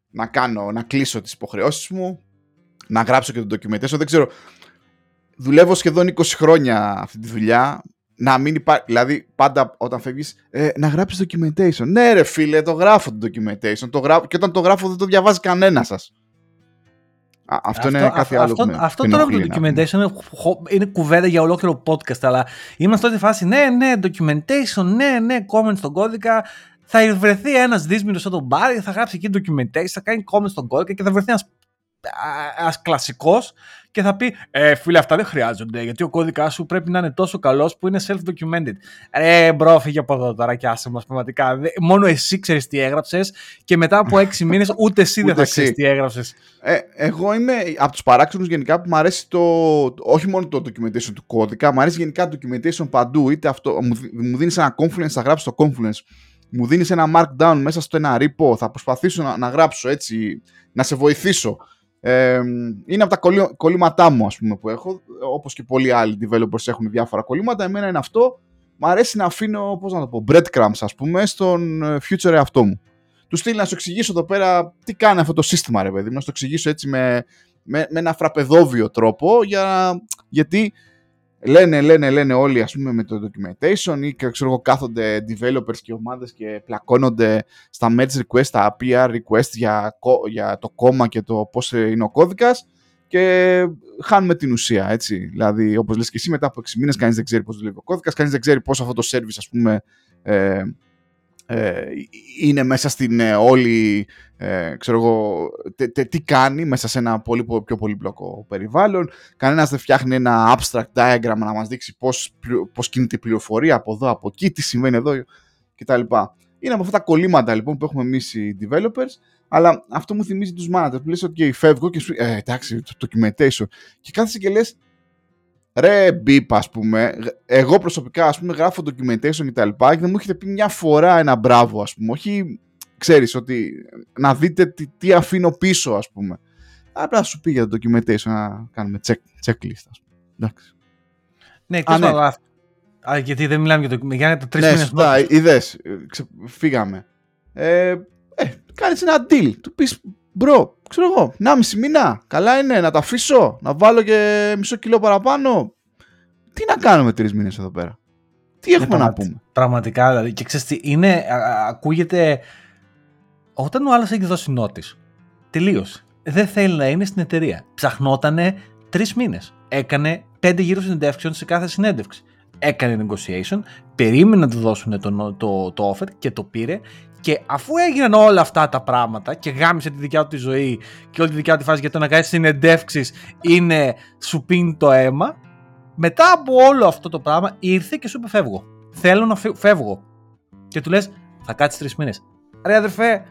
Να κάνω, να κλείσω τις υποχρεώσεις μου, να γράψω και το documentation. Δεν ξέρω. Δουλεύω σχεδόν 20 χρόνια αυτή τη δουλειά. Να μην υπάρχει. Δηλαδή, πάντα όταν φεύγεις, ε, να γράψεις documentation. Ναι, ρε φίλε, το γράφω το documentation. Το γράφω, και όταν το γράφω, δεν το διαβάζει κανένας σας αυτό, αυτό είναι κάτι άλλο. Αυτό, αυτό τώρα με το documentation είναι, είναι κουβέντα για ολόκληρο podcast, αλλά είμαστε στη φάση, ναι, ναι, documentation, ναι, ναι, comment στον κώδικα. Θα βρεθεί ένας δύσμοιρος σαν τον Πάρη, θα γράψει εκεί documentation, θα κάνει comment στον κώδικα και θα βρεθεί ένας ένας κλασικός και θα πει ε, φίλε αυτά δεν χρειάζονται γιατί ο κώδικα σου πρέπει να είναι τόσο καλός που είναι self-documented. Ρε bro φύγε από εδώ τώρα και άσε μας πραγματικά. Μόνο εσύ ξέρεις τι έγραψες και μετά από έξι μήνες ούτε εσύ δεν θα ξέρεις τι έγραψες. Ε, εγώ είμαι από τους παράξενους γενικά που μου αρέσει το, όχι μόνο το documentation του κώδικα, μου αρέσει γενικά το documentation παντού. Είτε αυτό, μου, μου δίνεις ένα confluence, θα γράψω το confluence. Μου δίνεις ένα markdown μέσα στο ένα repo, θα προσπαθήσω να, να γράψω έτσι, να σε βοηθήσω είναι από τα κολλήματά μου ας πούμε που έχω όπως και πολλοί άλλοι developers έχουν διάφορα κολλήματα. Εμένα είναι αυτό. Μου αρέσει να αφήνω πώς να το πω breadcrumbs ας πούμε στον ε, future εαυτό μου. Τους στείλει να σου εξηγήσω εδώ πέρα τι κάνει αυτό το σύστημα ρε παιδί να σου το εξηγήσω έτσι με, με, με ένα φραπεδόβιο τρόπο για, γιατί λένε, λένε, λένε όλοι ας πούμε με το documentation ή ξέρω εγώ κάθονται developers και ομάδες και πλακώνονται στα merge request, στα PR request για, για το κόμμα και το πώς είναι ο κώδικας και χάνουμε την ουσία, έτσι. Δηλαδή, όπως λες και εσύ, μετά από 6 μήνες κανείς δεν ξέρει πώς δουλεύει ο κώδικας, κανείς δεν ξέρει πώς αυτό το service, ας πούμε, ε, ε, είναι μέσα στην ε, όλη, ε, ξέρω εγώ, τι κάνει μέσα σε ένα πολύ πιο πολύπλοκο περιβάλλον. Κανένας δεν φτιάχνει ένα abstract diagram να μας δείξει πώς, πώς κινείται η πληροφορία από εδώ, από εκεί, τι συμβαίνει εδώ κτλ. Είναι από αυτά τα κολλήματα λοιπόν που έχουμε εμείς οι developers, αλλά αυτό μου θυμίζει τους managers που λες ότι φεύγω και σου ε, εντάξει, το documentation. Και κάθεσαι και λες, Ρε μπίπ, ας πούμε, εγώ προσωπικά ας πούμε, γράφω documentation και τα λοιπά και δεν μου έχετε πει μια φορά ένα μπράβο, ας πούμε. Όχι, ξέρεις, ότι να δείτε τι, τι αφήνω πίσω, ας πούμε. Απλά σου πει για το documentation να κάνουμε check, checklist, ας πούμε. Εντάξει. Ναι, εκτός ναι. Α, γιατί δεν μιλάμε για το για τα τρεις ναι, μήνες. Ναι, είδες, φύγαμε. Ε, ε, κάνεις ένα deal. Του πεις, bro, ξέρω εγώ, 1,5 μήνα. Καλά είναι να τα αφήσω, να βάλω και μισό κιλό παραπάνω. Τι να κάνουμε τρεις μήνες εδώ πέρα; Τι έχουμε να πούμε; Πραγματικά δηλαδή. Και ξέρεις τι, είναι, ακούγεται. Όταν ο άλλος έχεις δώσει notice, τελείωσε. Δεν θέλει να είναι στην εταιρεία. Ψαχνότανε τρεις μήνες. Έκανε πέντε γύρους συνεντεύξεων σε κάθε συνέντευξη. Έκανε negotiation, περίμενε να του δώσουν το, το, το offer και το πήρε και αφού έγιναν όλα αυτά τα πράγματα και γάμισε τη δικιά του τη ζωή και όλη τη δικιά του τη φάση για το να κάνει συνεντεύξεις είναι σου πίνει το αίμα, μετά από όλο αυτό το πράγμα ήρθε και σου είπε φεύγω. Θέλω να φεύγω. Και του λες, θα κάτσεις τρεις μήνες. Ρε αδερφέ,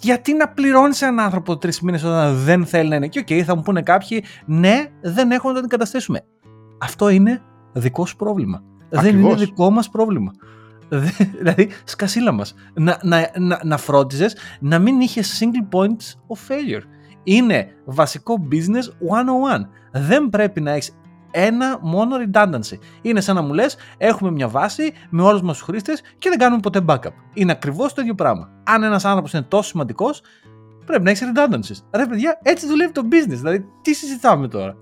γιατί να πληρώνεις έναν άνθρωπο τρεις μήνες όταν δεν θέλει να είναι. Και OK, okay, θα μου πούνε κάποιοι, ναι, δεν έχουμε να αντικαταστήσουμε. Αυτό είναι δικό σου πρόβλημα. Δεν είναι δικό μας πρόβλημα. δηλαδή, σκασίλα μας. Να, να, να, να φρόντιζες να μην είχες single points of failure. Είναι βασικό business 101. Δεν πρέπει να έχεις ένα μόνο redundancy. Είναι σαν να μου λες, έχουμε μια βάση με όλους μας τους χρήστες και δεν κάνουμε ποτέ backup. Είναι ακριβώς το ίδιο πράγμα. Αν ένας άνθρωπος είναι τόσο σημαντικός, πρέπει να έχεις redundancies. Ρε παιδιά, έτσι δουλεύει το business. Δηλαδή, τι συζητάμε τώρα;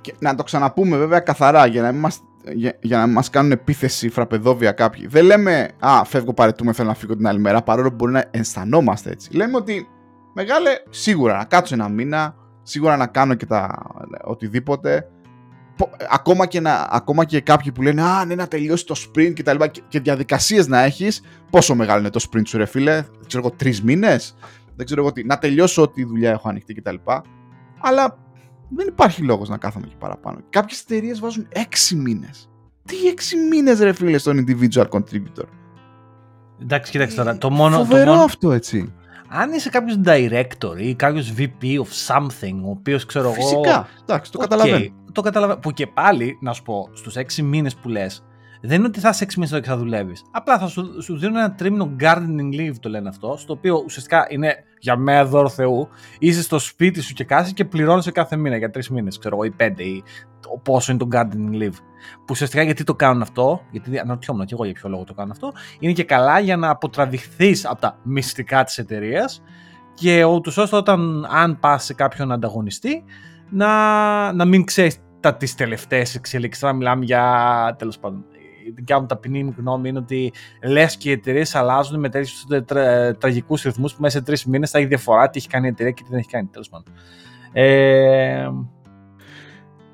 Και να το ξαναπούμε βέβαια καθαρά για να μην μας για, για να μας κάνουν επίθεση φραπεδόβια κάποιοι. Δεν λέμε «Α, φεύγω παρετούμε, θέλω να φύγω την άλλη μέρα», παρόλο που μπορεί να αισθανόμαστε έτσι. Λέμε ότι «Μεγάλε, σίγουρα να κάτσω ένα μήνα, σίγουρα να κάνω και τα οτιδήποτε». Ακόμα και, να, ακόμα και κάποιοι που λένε «Α, ναι, να τελειώσει το sprint και τα λοιπά» και διαδικασίες να έχεις. Πόσο μεγάλο είναι το sprint σου ρε φίλε, ξέρω εγώ τρεις μήνες. Δεν ξέρω εγώ τι, να τελειώσω ό,τι δουλειά έχω ανοιχτή κτλ. Αλλά δεν υπάρχει λόγος να κάθομαι εκεί παραπάνω. Κάποιες εταιρείες βάζουν 6 μήνες. Τι 6 μήνες ρε φίλε στον individual contributor; Εντάξει, κοίταξε τώρα. Το μόνο, Φοβερό το μόνο... αυτό έτσι. Αν είσαι κάποιος director ή κάποιος VP of something, ο οποίος ξέρω εγώ. Φυσικά. Εντάξει, το okay, καταλαβαίνω. Το καταλαβαίνω. Που και πάλι, να σου πω, στους 6 μήνες που λες, δεν είναι ότι θα είσαι 6 μήνες και θα δουλεύεις. Απλά θα σου, σου δίνουν ένα τρίμηνο gardening leave, το λένε αυτό, στο οποίο ουσιαστικά είναι για μένα δώρο Θεού. Είσαι στο σπίτι σου και κάσει και πληρώνει κάθε μήνα για τρεις μήνες, ξέρω εγώ, ή πέντε, ή πόσο είναι το gardening leave. Που ουσιαστικά γιατί το κάνουν αυτό, γιατί αναρωτιόμουν και εγώ για ποιο λόγο το κάνουν αυτό, είναι και καλά για να αποτραβηχθείς από τα μυστικά της εταιρείας και ούτως ώστε όταν αν πας σε κάποιον ανταγωνιστή να, να μην ξέρεις τα τις τελευταίες εξελίξεις. Τώρα μιλάμε για, τέλος πάντων, η δικιά μου ταπεινή μου γνώμη είναι ότι λες και οι εταιρείες αλλάζουν με τέτοιους τρα, τραγικούς ρυθμούς που μέσα σε τρεις μήνες θα έχει διαφορά τι έχει κάνει η εταιρεία και τι δεν έχει κάνει. Τέλος πάντων. Ε,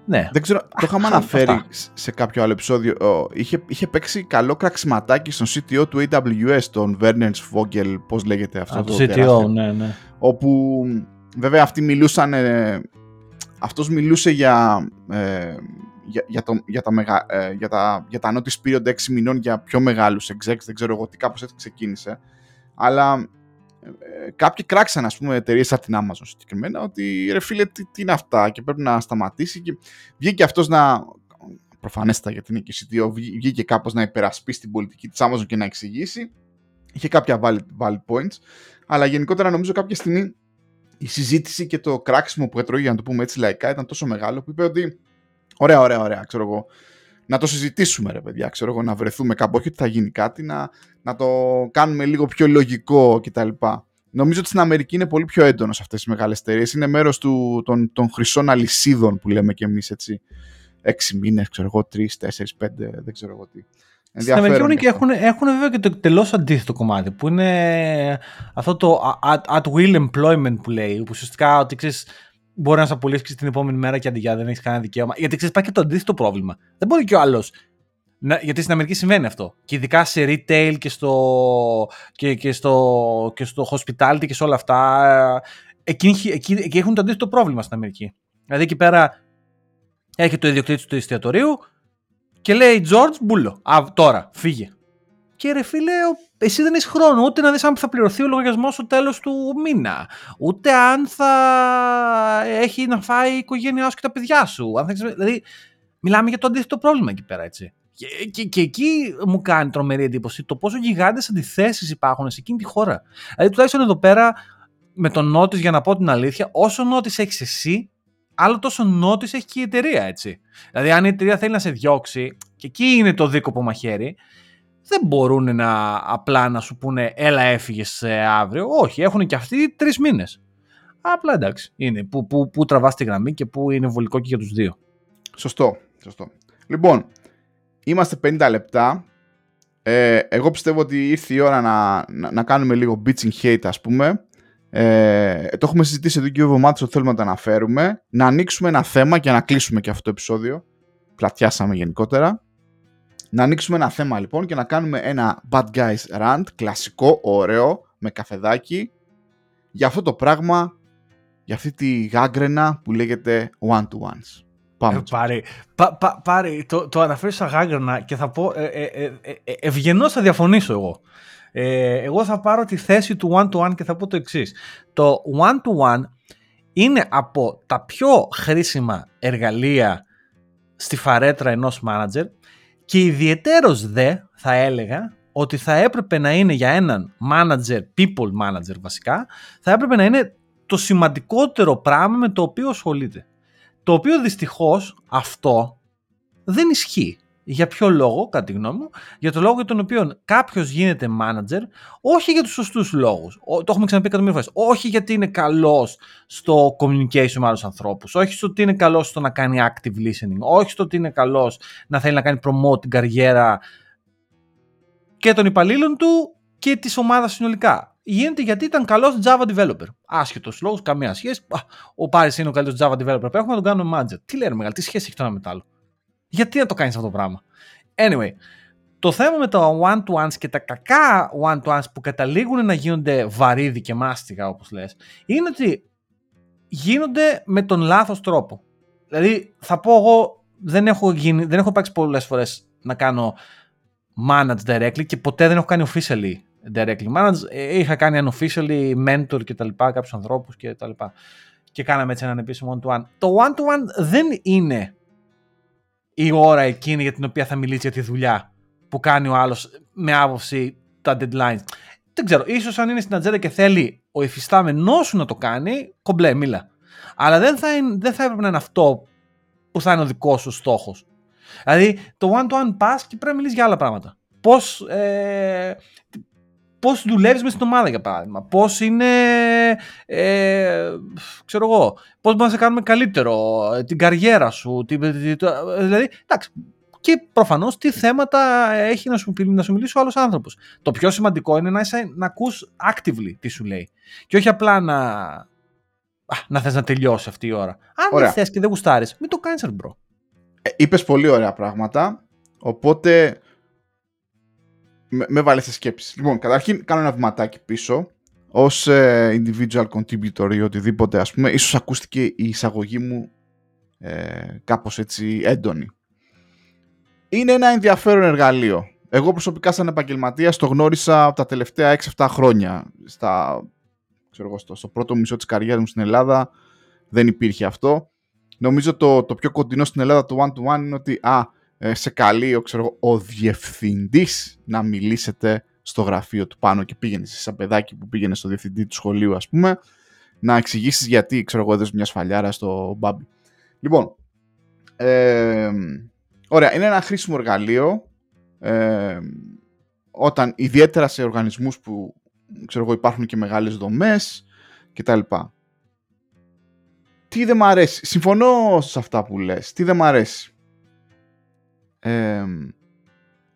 ναι. Δεν ξέρω, το είχαμε αναφέρει σε κάποιο άλλο επεισόδιο. Είχε, είχε παίξει καλό κραξιματάκι στον CTO του AWS, τον Werner Vogel, πώς λέγεται αυτό Α, το, το CTO, ναι, ναι. Όπου βέβαια αυτοί μιλούσαν. Ε, αυτός μιλούσε για ε, για, για, το, για, τα μεγα, ε, για, τα, για τα notice period 6 μηνών για πιο μεγάλους execs, δεν ξέρω εγώ τι, κάπως έτσι ξεκίνησε. Αλλά ε, κάποιοι κράξαν, ας πούμε, εταιρείες σαν την Amazon συγκεκριμένα, ότι ρε φίλε, τι, τι είναι αυτά και πρέπει να σταματήσει. Και βγήκε αυτός να, προφανέστατα γιατί είναι και CTO, βγήκε κάπως να υπερασπίσει την πολιτική της Amazon και να εξηγήσει. Είχε κάποια valid, valid points, αλλά γενικότερα νομίζω κάποια στιγμή η συζήτηση και το κράξιμο που έτρωγε, για να το πούμε έτσι λαϊκά, ήταν τόσο μεγάλο που είπε ότι Ωραία, ωραία, ωραία, ξέρω εγώ. Να το συζητήσουμε, ρε παιδιά, ξέρω εγώ, να βρεθούμε κάπου. Όχι ότι θα γίνει κάτι, να, να το κάνουμε λίγο πιο λογικό κτλ. Νομίζω ότι στην Αμερική είναι πολύ πιο έντονος σε αυτές τι μεγάλες εταιρείες. Είναι μέρος των, των χρυσών αλυσίδων που λέμε κι εμείς έτσι. Έξι μήνες, ξέρω εγώ, τρεις, τέσσερις, πέντε, δεν ξέρω εγώ τι. Στην Αμερική και έχουν, έχουν βέβαια και το τελώ αντίθετο κομμάτι που είναι αυτό το at, at will employment που λέει. Που ουσιαστικά ότι ξέρεις, μπορεί να σε απολύσει την επόμενη μέρα και αντιγιά δεν έχεις κανένα δικαίωμα. Γιατί ξέρεις, υπάρχει και το αντίθετο πρόβλημα. Δεν μπορεί και ο άλλος. Γιατί στην Αμερική συμβαίνει αυτό. Και ειδικά σε retail και στο, και, και στο, και στο hospitality και σε όλα αυτά. Εκεί, εκεί, εκεί έχουν το αντίθετο πρόβλημα στην Αμερική. Δηλαδή εκεί πέρα έρχεται το ιδιοκτήτη του εστιατορίου και λέει George Μπούλο. Α, τώρα, φύγε. Και ρε φίλε, εσύ δεν έχεις χρόνο ούτε να δεις αν θα πληρωθεί ο λογαριασμός στο τέλος του μήνα. Ούτε αν θα έχει να φάει η οικογένειά σου και τα παιδιά σου. Αν θα... Δηλαδή, μιλάμε για το αντίθετο πρόβλημα εκεί πέρα, έτσι. Και, και, και εκεί μου κάνει τρομερή εντύπωση το πόσο γιγάντες αντιθέσεις υπάρχουν σε εκείνη τη χώρα. Δηλαδή, τουλάχιστον εδώ πέρα, με τον νότη, για να πω την αλήθεια, όσο νότη έχεις εσύ, άλλο τόσο νότη έχει και η εταιρεία, έτσι. Δηλαδή, αν η εταιρεία θέλει να σε διώξει, και εκεί είναι το δίκοπο μαχαίρι, δεν μπορούν να απλά να σου πούνε έλα έφυγες αύριο. Όχι, έχουν και αυτοί τρεις μήνες. Απλά εντάξει, είναι που, που, που τραβάς τη γραμμή και που είναι βολικό και για τους δύο. Σωστό, σωστό. Λοιπόν, είμαστε 50 λεπτά. Ε, εγώ πιστεύω ότι ήρθε η ώρα να, να, να κάνουμε λίγο bitching hate ας πούμε. Ε, το έχουμε συζητήσει εδώ και δύο εβδομάδες ότι θέλουμε να το αναφέρουμε. Να ανοίξουμε ένα θέμα και να κλείσουμε και αυτό το επεισόδιο. Πλατιάσαμε γενικότερα. Να ανοίξουμε ένα θέμα λοιπόν και να κάνουμε ένα Bad Guys Rant, κλασικό, ωραίο, με καφεδάκι, για αυτό το πράγμα, για αυτή τη γάγκρενα που λέγεται one-to-ones. Πάμε. Ε, πάρε, πα, πάρε, το, το αναφέρεις σαν γάγκρενα και θα πω, ε, ε, ε, ε ευγενώς θα διαφωνήσω εγώ. Ε, εγώ θα πάρω τη θέση του one-to-one και θα πω το εξής. Το one-to-one είναι από τα πιο χρήσιμα εργαλεία στη φαρέτρα ενός manager και ιδιαιτέρως δε θα έλεγα ότι θα έπρεπε να είναι για έναν manager, people manager βασικά, θα έπρεπε να είναι το σημαντικότερο πράγμα με το οποίο ασχολείται. Το οποίο δυστυχώς αυτό δεν ισχύει. Για ποιο λόγο, κατά τη γνώμη μου, για το λόγο για τον οποίο κάποιος γίνεται manager, όχι για τους σωστούς λόγους. Το έχουμε ξαναπεί εκατομμύρια φορές. Όχι γιατί είναι καλός στο communication με άλλους ανθρώπους. Όχι στο ότι είναι καλός στο να κάνει active listening. Όχι στο ότι είναι καλός να θέλει να κάνει promote την καριέρα και των υπαλλήλων του και της ομάδας συνολικά. Γίνεται γιατί ήταν καλός Java developer. Άσχετος λόγος, καμία σχέση. Ο Πάρης είναι ο καλύτερος Java developer που έχουμε, να τον κάνουμε manager. Τι λένε μεγάλη, τι σχέση έχει το ένα με το άλλο; Γιατί να το κάνεις αυτό το πράγμα; Anyway, το θέμα με τα one-to-ones και τα κακά one-to-ones που καταλήγουν να γίνονται βαρύδι και μάστιγα όπως λες, είναι ότι γίνονται με τον λάθος τρόπο. Δηλαδή θα πω εγώ δεν έχω, γίνει, δεν έχω υπάρξει πολλές φορές να κάνω manage directly και ποτέ δεν έχω κάνει officially directly manage. Ε, είχα κάνει unofficially mentor και τα λοιπά, κάποιους ανθρώπους και τα λοιπά. Και κάναμε έτσι έναν επίσημο one-to-one. Το one-to-one δεν είναι η ώρα εκείνη για την οποία θα μιλήσει για τη δουλειά που κάνει ο άλλος με άποψη τα deadlines. Δεν ξέρω, ίσως αν είναι στην ατζέντα και θέλει ο υφιστάμενός σου να το κάνει, κομπλέ, μίλα. Αλλά δεν θα, είναι, δεν θα έπρεπε να είναι αυτό που θα είναι ο δικός σου στόχος. Δηλαδή, το one-to-one pass και πρέπει να μιλήσεις για άλλα πράγματα. Πώς ε, Πώς δουλεύεις μες στην ομάδα, για παράδειγμα. Πώς είναι. Ε, ξέρω εγώ. Πώς μπορούμε να σε κάνουμε καλύτερο. Ε, την καριέρα σου. Την, δηλαδή, εντάξει. Και προφανώς τι θέματα έχει να σου, να σου μιλήσει ο άλλος άνθρωπος. Το πιο σημαντικό είναι να, είσαι, να ακούς actively τι σου λέει. Και όχι απλά να. Α, να θες να τελειώσει αυτή η ώρα. Αν δεν θες και δεν γουστάρεις, μην το κάνεις, bro. Ε, είπες πολύ ωραία πράγματα, οπότε με, με βάλε σε σκέψεις. Λοιπόν, καταρχήν κάνω ένα βηματάκι πίσω. Ω ε, individual contributor ή οτιδήποτε, ας πούμε, ίσως ακούστηκε η εισαγωγή μου ε, κάπως έτσι έντονη. Είναι ένα ενδιαφέρον εργαλείο. Εγώ προσωπικά σαν επαγγελματίας το γνώρισα τα τελευταία 6-7 χρόνια. Στα, ξέρω εγώ, στο, στο πρώτο μισό της καριέρας μου στην Ελλάδα δεν υπήρχε αυτό. Νομίζω το, το πιο κοντινό στην Ελλάδα το one-to-one είναι ότι α, ε, σε καλεί ο, ξέρω, ο διευθυντής να μιλήσετε στο γραφείο του πάνω και πήγαινε σαν παιδάκι που πήγαινε στο διευθυντή του σχολείου ας πούμε να εξηγήσεις γιατί ξέρω εγώ έδωσε μια σφαλιάρα στο μπάμπι. Λοιπόν, ε, ωραία, είναι ένα χρήσιμο εργαλείο ε, όταν ιδιαίτερα σε οργανισμούς που ξέρω εγώ υπάρχουν και μεγάλες δομές κτλ. Τι δεν μ' αρέσει, συμφωνώ σε αυτά που λες, τι δεν μ' αρέσει;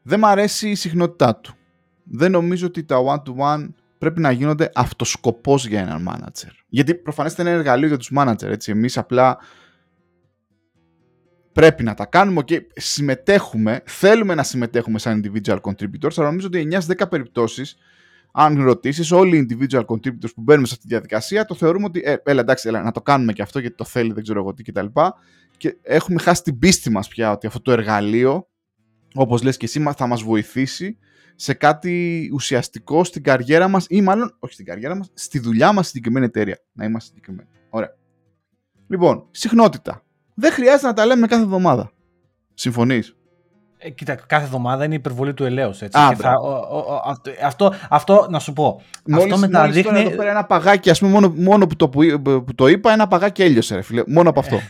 Δεν μ' αρέσει η συχνότητά του. Δεν νομίζω ότι τα one-to-one πρέπει να γίνονται αυτοσκοπός για έναν manager. Γιατί προφανώς είναι ένα εργαλείο για τους manager, έτσι. Εμείς απλά πρέπει να τα κάνουμε και συμμετέχουμε, θέλουμε να συμμετέχουμε σαν individual contributors, αλλά νομίζω ότι 9-10 περιπτώσεις, αν ρωτήσεις, όλοι οι individual contributors που μπαίνουμε σε αυτή τη διαδικασία, το θεωρούμε ότι, ε, έλα εντάξει, έλα, να το κάνουμε και αυτό γιατί το θέλει, δεν ξέρω εγώ τι κτλ. Και έχουμε χάσει την πίστη μας πια ότι αυτό το εργαλείο, όπως λες και εσύ, θα μας βοηθήσει σε κάτι ουσιαστικό στην καριέρα μας ή μάλλον, όχι στην καριέρα μας, στη δουλειά μας στην συγκεκριμένη εταιρεία. Να είμαστε συγκεκριμένοι. Ωραία. Λοιπόν, συχνότητα δεν χρειάζεται να τα λέμε κάθε εβδομάδα. Συμφωνείς; Ε, κοίτα, κάθε εβδομάδα είναι η υπερβολή του ελέους. Έτσι, Α, θα, ο, ο, αυτό, αυτό, αυτό, να σου πω. Μόλις, αυτό μεταδείχνει. Μόλις εδώ πέρα ένα παγάκι, ας πούμε, μόνο, μόνο που, το, που, το είπα, ένα παγάκι έλειωσε, ρε φίλε. Μόνο από αυτό.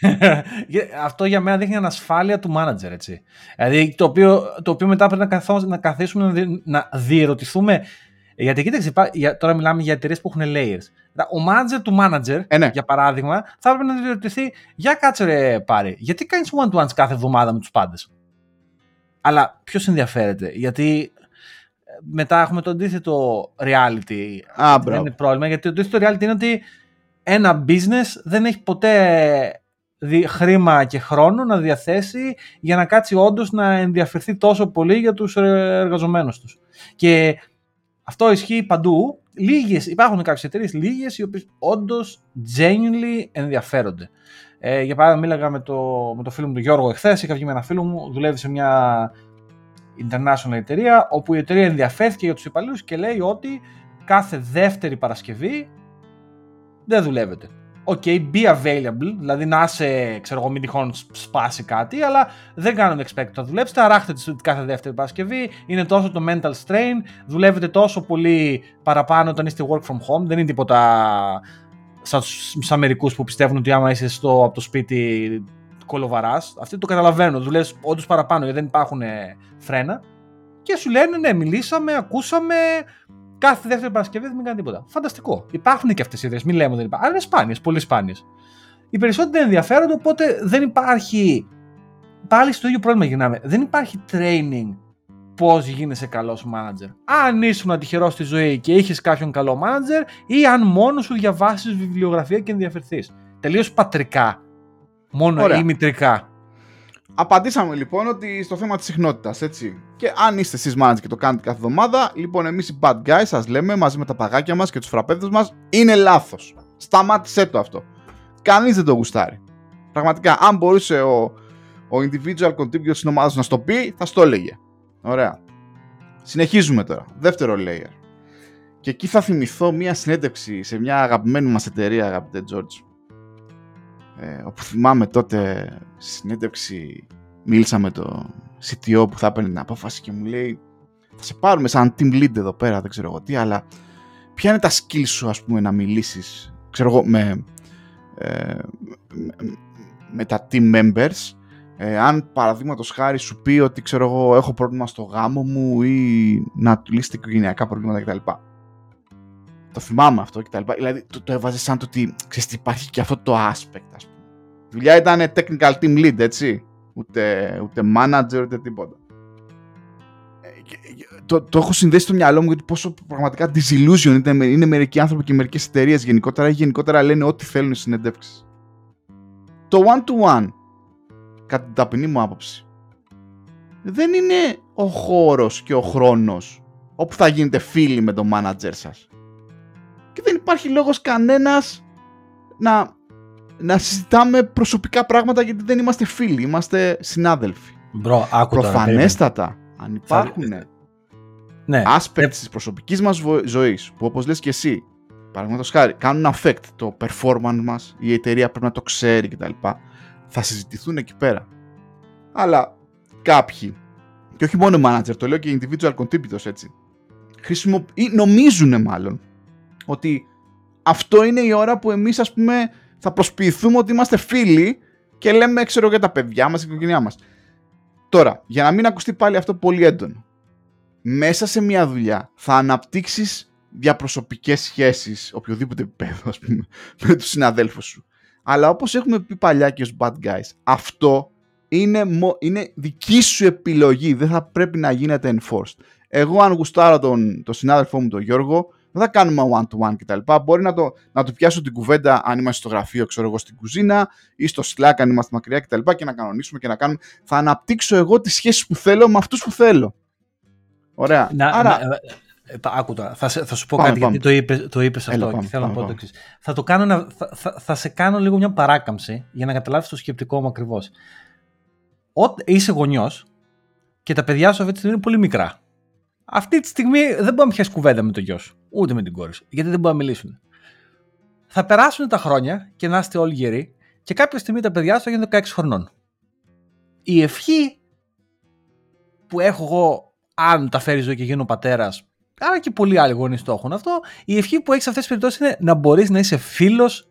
αυτό για μένα δείχνει ανασφάλεια του μάνατζερ, έτσι. Δηλαδή, το οποίο, το οποίο μετά πρέπει να, καθώς, να καθίσουμε να, να διερωτηθούμε. Γιατί κοίταξε, τώρα μιλάμε για εταιρείες που έχουν layers. Ο manager του manager, ε, ναι. για παράδειγμα, θα έπρεπε να διερωτηθεί για κάτσε ρε πάρει, γιατί κάνεις one-to-ones κάθε εβδομάδα με τους πάντες; Αλλά ποιος ενδιαφέρεται, γιατί ε, μετά έχουμε το αντίθετο reality. Α, δεν είναι πρόβλημα, γιατί το αντίθετο reality είναι ότι ένα business δεν έχει ποτέ χρήμα και χρόνο να διαθέσει για να κάτσει όντως να ενδιαφερθεί τόσο πολύ για τους εργαζομένους τους. Και αυτό ισχύει παντού. Λίγες, υπάρχουν κάποιες εταιρείες λίγες οι οποίες όντως genuinely ενδιαφέρονται. Ε, για παράδειγμα, μίλαγα με το, με το φίλο μου τον Γιώργο εχθές. Είχα βγει με ένα φίλο μου, δουλεύει σε μια international εταιρεία, όπου η εταιρεία ενδιαφέρθηκε για τους υπαλλήλους και λέει ότι κάθε δεύτερη Παρασκευή δεν δουλεύετε ok, be available, δηλαδή να είσαι, ξέρω εγώ, μην τυχόν σπάσει κάτι, αλλά δεν κάνουν expect να δουλέψετε, αράχτε κάθε δεύτερη Παρασκευή, είναι τόσο το mental strain, δουλεύετε τόσο πολύ παραπάνω όταν είστε work from home, δεν είναι τίποτα σαν τους Αμερικούς που πιστεύουν ότι άμα είσαι στο, από το σπίτι κολοβαράς, αυτοί το καταλαβαίνουν, δουλεύεις όντως παραπάνω γιατί δεν υπάρχουν φρένα και σου λένε ναι, μιλήσαμε, ακούσαμε, κάθε δεύτερη Παρασκευή δεν κάνει τίποτα. Φανταστικό. Υπάρχουν και αυτές οι ιδέες. Μην λέμε δεν υπάρχουν. Αλλά είναι σπάνιες, πολύ σπάνιες. Οι περισσότεροι ενδιαφέρονται, οπότε δεν υπάρχει. Πάλι στο ίδιο πρόβλημα γυρνάμε. Δεν υπάρχει training πώς γίνεσαι καλός manager. Αν ήσουν τυχερό στη ζωή και είχες κάποιον καλό manager ή αν μόνος σου διαβάσεις βιβλιογραφία και ενδιαφερθείς. Τελείως πατρικά. Μόνο Ωραία. ή μητρικά. Απαντήσαμε λοιπόν ότι στο θέμα της συχνότητας, έτσι. Και αν είστε εσείς manager και το κάνετε κάθε εβδομάδα, λοιπόν, εμείς οι bad guys σας λέμε μαζί με τα παγάκια μας και τους φραπέδε μας, είναι λάθος. Σταμάτησέ το αυτό. Κανείς δεν το γουστάρει. Πραγματικά, αν μπορούσε ο, ο individual contributor της ομάδας να στο πει, θα στο έλεγε. Ωραία. Συνεχίζουμε τώρα. Δεύτερο layer. Και εκεί θα θυμηθώ μία συνέντευξη σε μια αγαπημένη μας εταιρεία, αγαπητέ George ε, όπου θυμάμαι τότε στη συνέντευξη μίλησα με το CTO που θα έπαιρνε την απόφαση και μου λέει θα σε πάρουμε σαν team lead εδώ πέρα, δεν ξέρω εγώ τι, αλλά ποια είναι τα skills σου ας πούμε να μιλήσεις ξέρω εγώ με, ε, με, τα team members ε, αν παραδείγματος χάρη σου πει ότι ξέρω εγώ έχω πρόβλημα στο γάμο μου ή να του λύσετε οικογενειακά προβλήματα κτλ. Το θυμάμαι αυτό κτλ. Δηλαδή το, το έβαζε σαν το ότι ξέρεις, υπάρχει και αυτό το aspect, ας πούμε. Η δουλειά ήταν technical team lead, έτσι. Ούτε, ούτε manager, ούτε τίποτα. Ε, το, το έχω συνδέσει στο μυαλό μου γιατί πόσο πραγματικά disillusion είναι, είναι μερικοί άνθρωποι και μερικές εταιρείες γενικότερα ή γενικότερα λένε ό,τι θέλουν οι συνεντεύξεις. Το one-to-one, κατά την ταπεινή μου άποψη, δεν είναι ο χώρος και ο χρόνος όπου θα γίνετε φίλοι με τον manager σας και δεν υπάρχει λόγος κανένας να, να συζητάμε προσωπικά πράγματα γιατί δεν είμαστε φίλοι, είμαστε συνάδελφοι. Μπρο, άκου Προφανέστατα, αν υπάρχουν ναι. aspects της προσωπικής μας ζωής που όπως λες και εσύ, παραδείγματος χάρη, κάνουν affect το performance μας, η εταιρεία πρέπει να το ξέρει κτλ. Θα συζητηθούν εκεί πέρα. Αλλά κάποιοι, και όχι μόνο manager, το λέω και individual contributors έτσι, χρησιμοποιούν, ή νομίζουν μάλλον ότι αυτό είναι η ώρα που εμείς ας πούμε θα προσποιηθούμε ότι είμαστε φίλοι και λέμε ξέρω για τα παιδιά μας, την οικογένειά μας. Τώρα, για να μην ακουστεί πάλι αυτό πολύ έντονο. Μέσα σε μια δουλειά θα αναπτύξεις διαπροσωπικές σχέσεις, οποιοδήποτε επίπεδο ας πούμε, με τους συναδέλφους σου. Αλλά όπως έχουμε πει παλιά και ως bad guys, αυτό είναι, είναι δική σου επιλογή, δεν θα πρέπει να γίνεται enforced. Εγώ αν γουστάρω τον, τον συνάδελφό μου τον Γιώργο, δεν θα κάνουμε one-to-one κτλ. Μπορεί να το, να το πιάσω την κουβέντα αν είμαστε στο γραφείο, ξέρω εγώ, στην κουζίνα ή στο Slack αν είμαστε μακριά κτλ. Και, και να κανονίσουμε και να κάνουμε. Θα αναπτύξω εγώ τις σχέσεις που θέλω με αυτούς που θέλω. Ωραία. Να, Άρα... να, ε, άκου τώρα, θα, θα σου πω πάμε, κάτι πάμε. γιατί το, είπες, το είπες αυτό Έλα, και θέλω πάμε, να πω το εξής. Θα, το κάνω, να, θα, θα, θα, σε κάνω λίγο μια παράκαμψη για να καταλάβεις το σκεπτικό μου ακριβώς. Είσαι γονιός και τα παιδιά σου αυτή τη στιγμή είναι πολύ μικρά. Αυτή τη στιγμή δεν μπορεί να πιάσει κουβέντα με το γιο σου, ούτε με την κόρη σου, γιατί δεν μπορεί να μιλήσουν. Θα περάσουν τα χρόνια και να είστε όλοι γεροί και κάποια στιγμή τα παιδιά σου θα γίνουν 16 χρονών. Η ευχή που έχω εγώ, αν τα φέρεις ζωή και γίνω πατέρας, άρα και πολλοί άλλοι γονείς το έχουν αυτό, η ευχή που έχεις σε αυτές τις περιπτώσεις είναι να μπορείς να είσαι φίλος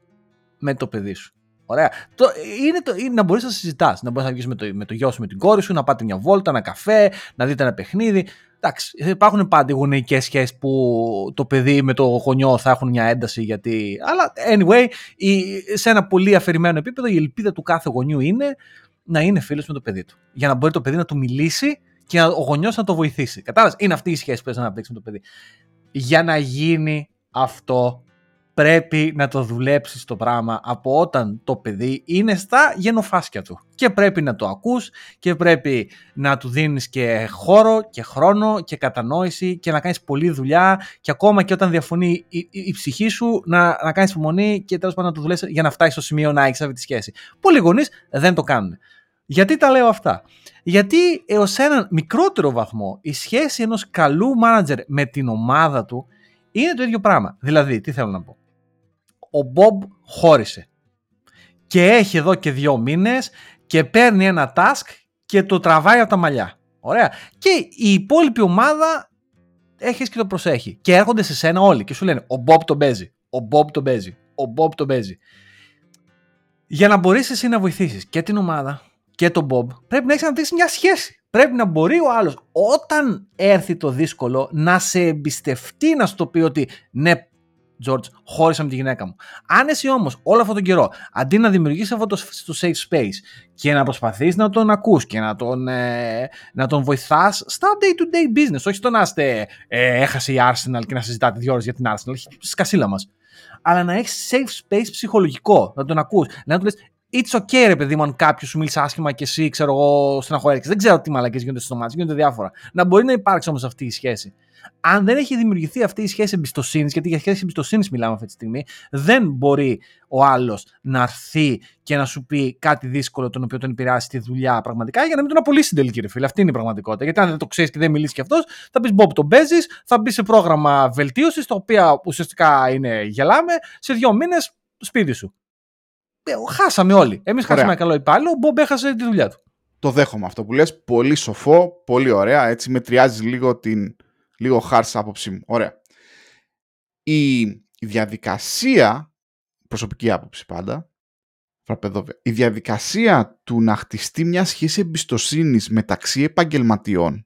με το παιδί σου. Ωραία. Το, είναι, το, είναι να μπορείς να συζητάς. Να μπορείς να βγεις με το, με το γιο σου, με την κόρη σου, να πάτε μια βόλτα, ένα καφέ, να δείτε ένα παιχνίδι. Εντάξει, υπάρχουν πάντα γονεϊκέ σχέσεις που το παιδί με το γονιό θα έχουν μια ένταση. Γιατί... Αλλά anyway, η, σε ένα πολύ αφηρημένο επίπεδο, η ελπίδα του κάθε γονιού είναι να είναι φίλος με το παιδί του. Για να μπορεί το παιδί να του μιλήσει και ο γονιός να το βοηθήσει. Κατάλαβες; Είναι αυτή η σχέση που έχει να αναπτύξεις με το παιδί. Για να γίνει αυτό πρέπει να το δουλέψεις το πράγμα από όταν το παιδί είναι στα γενοφάσκια του. Και πρέπει να το ακούς και πρέπει να του δίνεις και χώρο και χρόνο και κατανόηση και να κάνεις πολλή δουλειά και ακόμα και όταν διαφωνεί η, η, ψυχή σου να, να κάνεις υπομονή και τέλος πάντων να το δουλέψεις για να φτάσεις στο σημείο να έχεις αυτή τη σχέση. Πολλοί γονείς δεν το κάνουν. Γιατί τα λέω αυτά; Γιατί έως έναν μικρότερο βαθμό η σχέση ενός καλού μάνατζερ με την ομάδα του είναι το ίδιο πράγμα. Δηλαδή, τι θέλω να πω; Ο Μπομπ χώρισε. Και έχει εδώ και δύο μήνες και παίρνει ένα task και το τραβάει από τα μαλλιά. Ωραία. Και η υπόλοιπη ομάδα έχει και το προσέχει. Και έρχονται σε σένα όλοι και σου λένε ο Μπομπ τον παίζει. Ο Μπομπ τον παίζει. Ο Μπομπ τον παίζει. Για να μπορείς εσύ να βοηθήσεις και την ομάδα και τον Μπομπ πρέπει να έχεις αναπτύξει μια σχέση. Πρέπει να μπορεί ο άλλος όταν έρθει το δύσκολο να σε εμπιστευτεί να σου το πει ότι ναι George, χώρισα με τη γυναίκα μου. Αν εσύ όμως όλο αυτόν τον καιρό, αντί να δημιουργήσει αυτό το, το safe space και να προσπαθείς να τον ακούς και να τον, ε, να τον βοηθάς στα day-to-day business, όχι στο να είστε ε, έχασε η Arsenal και να συζητάτε δύο ώρες για την Arsenal, σκασίλα μας. Αλλά να έχεις safe space ψυχολογικό, να τον ακούς, να του λες, It's okay, ρε παιδί μου, αν κάποιος σου μίλησε άσχημα και εσύ, ξέρω εγώ, στεναχωρέθηκες. Δεν ξέρω τι μαλακές γίνονται στο μάτι, γίνονται διάφορα. Να μπορεί να υπάρξει όμως αυτή η σχέση αν δεν έχει δημιουργηθεί αυτή η σχέση εμπιστοσύνης, γιατί για σχέση εμπιστοσύνης μιλάμε αυτή τη στιγμή, δεν μπορεί ο άλλος να έρθει και να σου πει κάτι δύσκολο τον οποίο τον επηρεάσει τη δουλειά πραγματικά για να μην τον απολύσει την τελική ρε φίλε. Αυτή είναι η πραγματικότητα. Γιατί αν δεν το ξέρεις και δεν μιλήσει κι αυτός, θα πεις Μπομπ τον παίζεις, θα μπει σε πρόγραμμα βελτίωσης, το οποίο ουσιαστικά είναι γελάμε, σε δύο μήνες σπίτι σου. Ε, χάσαμε όλοι. Εμείς χάσαμε ένα καλό υπάλληλο, ο Μπομπ έχασε τη δουλειά του. Το δέχομαι αυτό που λες, πολύ σοφό, πολύ ωραία, έτσι μετριάζει λίγο την λίγο χάρτσα άποψή μου. Ωραία. Η, διαδικασία, προσωπική άποψη πάντα, η διαδικασία του να χτιστεί μια σχέση εμπιστοσύνης μεταξύ επαγγελματιών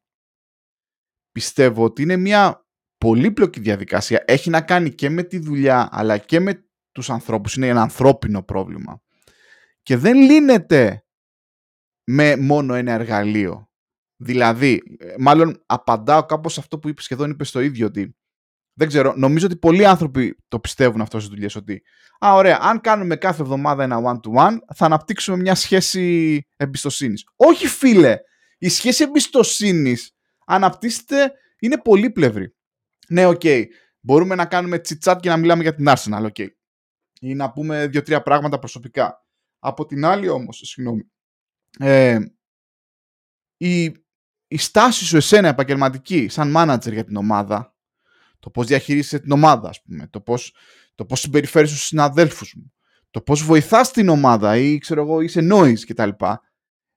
πιστεύω ότι είναι μια πολύπλοκη διαδικασία. Έχει να κάνει και με τη δουλειά αλλά και με τους ανθρώπους. Είναι ένα ανθρώπινο πρόβλημα. Και δεν λύνεται με μόνο ένα εργαλείο. Δηλαδή, ε, μάλλον απαντάω κάπως σε αυτό που είπες σχεδόν είπες στο ίδιο ότι δεν ξέρω, νομίζω ότι πολλοί άνθρωποι το πιστεύουν αυτό στις δουλειές ότι α, ωραία, αν κάνουμε κάθε εβδομάδα ένα one-to-one θα αναπτύξουμε μια σχέση εμπιστοσύνης. Όχι φίλε, η σχέση εμπιστοσύνης αναπτύσσεται, είναι πολύπλευρη. Ναι, ok, okay, μπορούμε να κάνουμε chit-chat και να μιλάμε για την Arsenal, ok. Okay. Ή να πούμε δύο-τρία πράγματα προσωπικά. Από την άλλη όμως, συγγνώμη, ε, η η στάση σου εσένα επαγγελματική σαν manager για την ομάδα, το πώς διαχειρίζεσαι την ομάδα, ας πούμε, το πώς, το πώς συμπεριφέρεις στους συναδέλφους μου, το πώς βοηθάς την ομάδα ή ξέρω εγώ είσαι noise κτλ.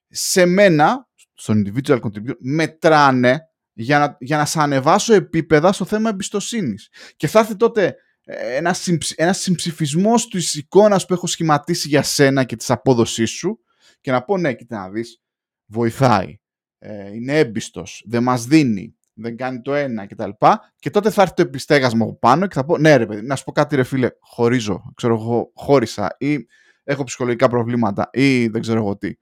Σε μένα, στον individual contributor, μετράνε για να, για να σε ανεβάσω επίπεδα στο θέμα εμπιστοσύνης. Και θα έρθει τότε ε, ένας, ένας συμψηφισμός της εικόνας που έχω σχηματίσει για σένα και της απόδοσής σου και να πω ναι, κοίτα να δεις, βοηθάει ε, είναι έμπιστος, δεν μας δίνει, δεν κάνει το ένα κτλ. Και τότε θα έρθει το επιστέγασμα από πάνω και θα πω: Ναι, ρε παιδί, να σου πω κάτι, ρε φίλε, χωρίζω, ξέρω εγώ, χώρισα ή έχω ψυχολογικά προβλήματα ή δεν ξέρω εγώ τι.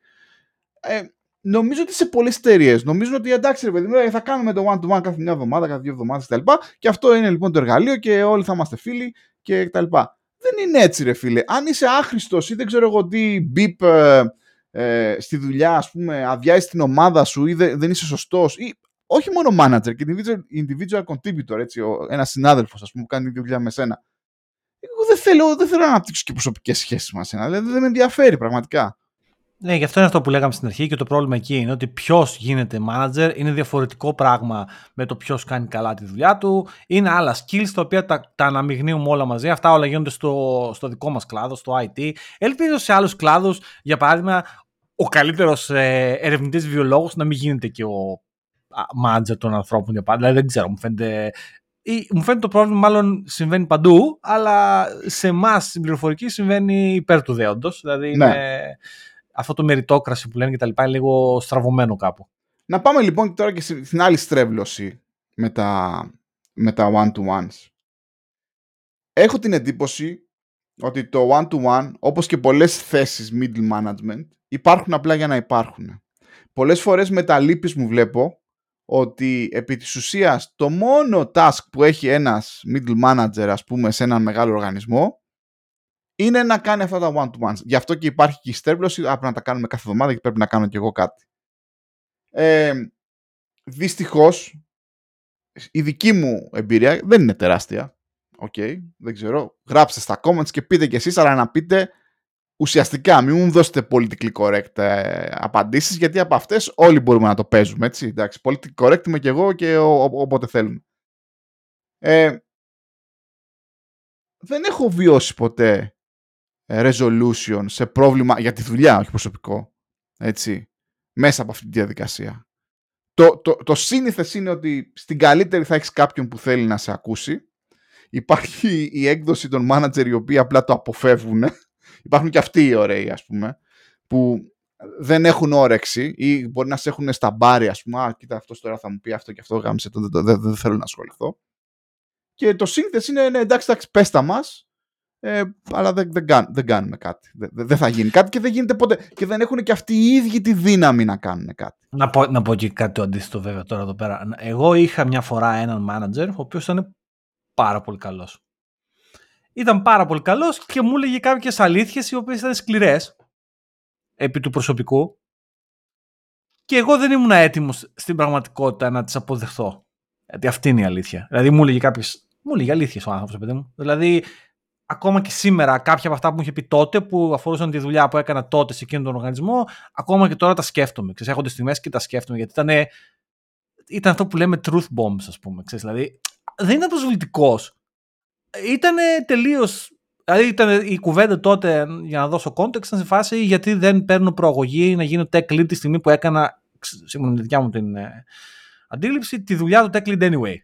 Ε, νομίζω ότι σε πολλές εταιρείες νομίζουν ότι εντάξει, ρε παιδί μου, θα κάνουμε το one-to-one κάθε μια εβδομάδα, κάθε δύο εβδομάδες κτλ. Και αυτό είναι λοιπόν το εργαλείο και όλοι θα είμαστε φίλοι και κτλ. Δεν είναι έτσι, ρε φίλε. Αν είσαι άχρηστος ή δεν ξέρω εγώ τι μπιπ ε, ε, στη δουλειά, ας πούμε, αδειάζει την ομάδα σου ή δεν, δεν είσαι σωστός. Ή όχι μόνο manager και individual, individual contributor, έτσι, ένας συνάδελφος, ας πούμε, που κάνει δουλειά με σένα. Εγώ δεν θέλω, δεν θέλω να αναπτύξω και προσωπικές σχέσεις μαζί. Δηλαδή δεν με ενδιαφέρει πραγματικά. Ναι, γι' αυτό είναι αυτό που λέγαμε στην αρχή και το πρόβλημα εκεί είναι ότι ποιος γίνεται manager είναι διαφορετικό πράγμα με το ποιος κάνει καλά τη δουλειά του. Είναι άλλα skills τα οποία τα, τα αναμειγνύουμε όλα μαζί. Αυτά όλα γίνονται στο, στο δικό μας κλάδο, στο IT. Ελπίζω σε άλλους κλάδους, για παράδειγμα, ο καλύτερος ε, ερευνητής βιολόγος να μην γίνεται και ο manager των ανθρώπων για πάντα. Δηλαδή δεν ξέρω, μου φαίνεται ή, μου φαίνεται το πρόβλημα μάλλον συμβαίνει παντού, αλλά σε εμάς στην πληροφορική συμβαίνει υπέρ του δέοντος. Δηλαδή ναι αυτό το μεριτόκραση που λένε και τα λοιπά είναι λίγο στραβωμένο κάπου. Να πάμε λοιπόν τώρα και στην άλλη στρέβλωση με τα, με τα one-to-ones. Έχω την εντύπωση ότι το one-to-one, όπως και πολλές θέσεις middle management, υπάρχουν απλά για να υπάρχουν. Πολλές φορές με τα λύπης μου βλέπω ότι επί της ουσίας το μόνο task που έχει ένας middle manager ας πούμε σε έναν μεγάλο οργανισμό είναι να κάνει αυτά τα one-to-ones. Γι' αυτό και υπάρχει και η στρέβλωση, πρέπει να τα κάνουμε κάθε εβδομάδα και πρέπει να κάνω και εγώ κάτι. Ε, δυστυχώς, η δική μου εμπειρία δεν είναι τεράστια. Ok, okay, δεν ξέρω. Γράψτε στα comments και πείτε κι εσείς, αλλά να πείτε ουσιαστικά, μην μου δώσετε politically correct ε, απαντήσεις, γιατί από αυτές όλοι μπορούμε να το παίζουμε, έτσι. Εντάξει, politically correct είμαι κι εγώ και όποτε θέλουμε. Ε, δεν έχω βιώσει ποτέ resolution σε πρόβλημα για τη δουλειά, όχι προσωπικό. Έτσι, μέσα από αυτή τη διαδικασία. Το, το, το σύνηθες είναι ότι στην καλύτερη θα έχεις κάποιον που θέλει να σε ακούσει. Υπάρχει η έκδοση των manager οι οποίοι απλά το αποφεύγουν. Υπάρχουν και αυτοί οι ωραίοι ας πούμε που δεν έχουν όρεξη ή μπορεί να σε έχουν στα μπάρια ας πούμε. Α, κοίτα αυτός τώρα θα μου πει αυτό και αυτό γάμισε το, δεν, δεν, δεν, θέλω να ασχοληθώ. Και το σύνθεση είναι ναι, εντάξει, εντάξει, πέστα μας ε, αλλά δεν, δεν, κάνουν, δεν κάνουμε κάτι. Δεν, δεν θα γίνει κάτι και δεν γίνεται ποτέ. Και δεν έχουν και αυτοί οι ίδιοι τη δύναμη να κάνουν κάτι. Να πω, να πω και κάτι το αντίθετο βέβαια τώρα εδώ πέρα. Εγώ είχα μια φορά έναν manager ο οποίος ήταν πάρα πολύ καλός. Ήταν πάρα πολύ καλός και μου έλεγε κάποιες αλήθειες οι οποίες ήταν σκληρές επί του προσωπικού. Και εγώ δεν ήμουν έτοιμος στην πραγματικότητα να τις αποδεχθώ. Γιατί αυτή είναι η αλήθεια. Δηλαδή μου έλεγε κάποιες. Μου έλεγε αλήθειες ο άνθρωπος, παιδί μου. Δηλαδή ακόμα και σήμερα κάποια από αυτά που μου είχε πει τότε που αφορούσαν τη δουλειά που έκανα τότε σε εκείνον τον οργανισμό, ακόμα και τώρα τα σκέφτομαι. Ξέρεις, έχω τις και τα σκέφτομαι γιατί ήταν, ήταν αυτό που λέμε truth bombs ας πούμε. Ξέρεις, δηλαδή δεν ήταν προσβλητικός. Ήταν τελείως. Δηλαδή ήταν η κουβέντα τότε, για να δώσω context, ήταν σε φάση γιατί δεν παίρνω προαγωγή να γίνω tech lead τη στιγμή που έκανα, σύμφωνα με τη δικιά μου την ε, αντίληψη, τη δουλειά του tech lead anyway.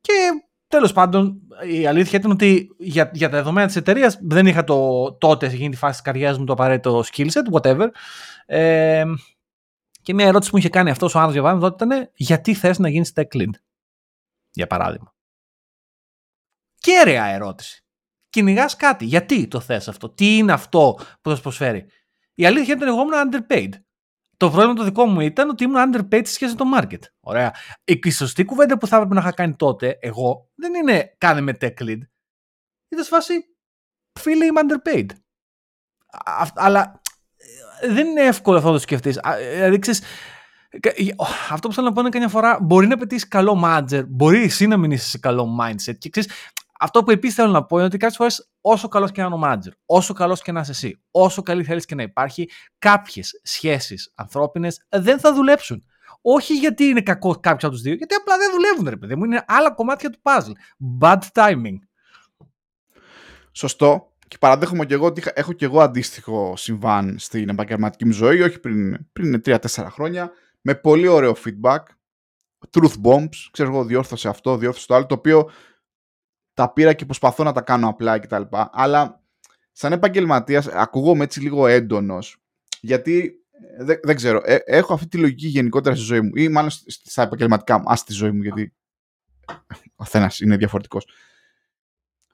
Και Τέλος πάντων, η αλήθεια ήταν ότι για, για τα δεδομένα της εταιρείας δεν είχα το, τότε, σε εκείνη τη φάση της καριέρας μου, το απαραίτητο skill set, whatever. Ε, και μια ερώτηση που μου είχε κάνει αυτός ο άνθρωπος για παράδειγμα τότε ήταν γιατί θες να γίνεις tech lead, για παράδειγμα; Κέρια ερώτηση. Κυνηγάς κάτι. Γιατί το θες αυτό, τι είναι αυτό που θα σου προσφέρει; Η αλήθεια ήταν εγώ ήμουν underpaid. Το πρόβλημα το δικό μου ήταν ότι ήμουν underpaid σε σχέση με το market. Ωραία. Η σωστή κουβέντα που θα έπρεπε να είχα κάνει τότε, εγώ, δεν είναι κάνε με tech lead. Ήταν σε φάση, φίλε, είμαι underpaid. αλλά ε, δεν είναι εύκολο αυτό να το σκεφτείς. Δηλαδή, ξέρεις, αυτό που θέλω να πω είναι καμιά φορά μπορεί να πετύχεις καλό manager, μπορεί εσύ να μην είσαι σε καλό mindset. Και ξέρεις, αυτό που επίσης θέλω να πω είναι ότι κάποιες φορές, όσο καλός και να είναι ο manager, όσο καλός και να είσαι εσύ, όσο καλή θέλεις και να υπάρχει, κάποιες σχέσεις ανθρώπινες δεν θα δουλέψουν. Όχι γιατί είναι κακό κάποιο από τους δύο, γιατί απλά δεν δουλεύουν, ρε παιδί μου. Είναι άλλα κομμάτια του puzzle. Bad timing. Σωστό. Και παραδέχομαι και εγώ ότι έχω και εγώ αντίστοιχο συμβάν στην επαγγελματική μου ζωή, όχι πριν, πριν 3-4 χρόνια, με πολύ ωραίο feedback. Truth bombs, ξέρω εγώ, διόρθωσε αυτό, διόρθωσε το άλλο, το οποίο τα πήρα και προσπαθώ να τα κάνω απλά κτλ. Αλλά σαν επαγγελματίας ακούγομαι έτσι λίγο έντονος. Γιατί δεν, δεν ξέρω, ε, έχω αυτή τη λογική γενικότερα στη ζωή μου ή μάλλον στα επαγγελματικά μου. Α τη ζωή μου, γιατί ο καθένα είναι διαφορετικός.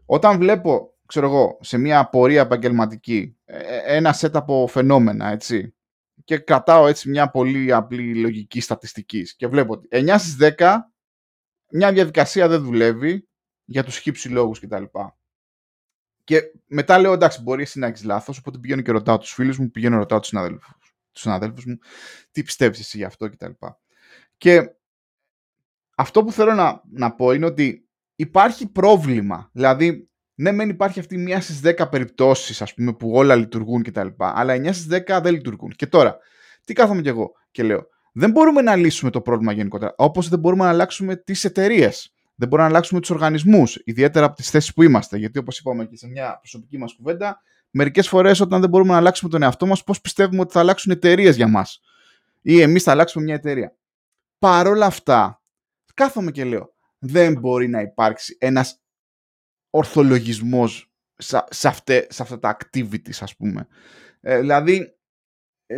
Όταν βλέπω, ξέρω εγώ, σε μια πορεία επαγγελματική ε, ε, ένα set από φαινόμενα, έτσι, και κρατάω έτσι μια πολύ απλή λογική στατιστικής. Και βλέπω ότι 9 στις 10 μια διαδικασία δεν δουλεύει για τους χύψη λόγους κτλ. Και μετά λέω εντάξει, μπορεί εσύ να έχεις λάθος. Οπότε πηγαίνω και ρωτάω τους φίλους μου, πηγαίνω ρωτάω τους συναδέλφους συναδέλφους μου, τι πιστεύεις εσύ γι' αυτό κτλ. Και, και αυτό που θέλω να, να πω είναι ότι υπάρχει πρόβλημα. Δηλαδή, ναι, μεν υπάρχει αυτή μία στις 10 περιπτώσεις, ας πούμε, που όλα λειτουργούν κτλ. Αλλά 9 στις 10 δεν λειτουργούν. Και τώρα, τι κάθομαι κι εγώ και λέω, δεν μπορούμε να λύσουμε το πρόβλημα γενικότερα. Όπως δεν μπορούμε να αλλάξουμε τις εταιρείες. Δεν μπορούμε να αλλάξουμε τους οργανισμούς, ιδιαίτερα από τις θέσεις που είμαστε. Γιατί, όπως είπαμε και σε μια προσωπική μας κουβέντα, μερικές φορές όταν δεν μπορούμε να αλλάξουμε τον εαυτό μας, πώς πιστεύουμε ότι θα αλλάξουν εταιρείες για μας; Ή εμείς θα αλλάξουμε μια εταιρεία; Παρ' όλα αυτά, κάθομαι και λέω, δεν μπορεί να υπάρξει ένας ορθολογισμός σε, σε, αυτά τα activities, ας πούμε. Ε, δηλαδή, ε,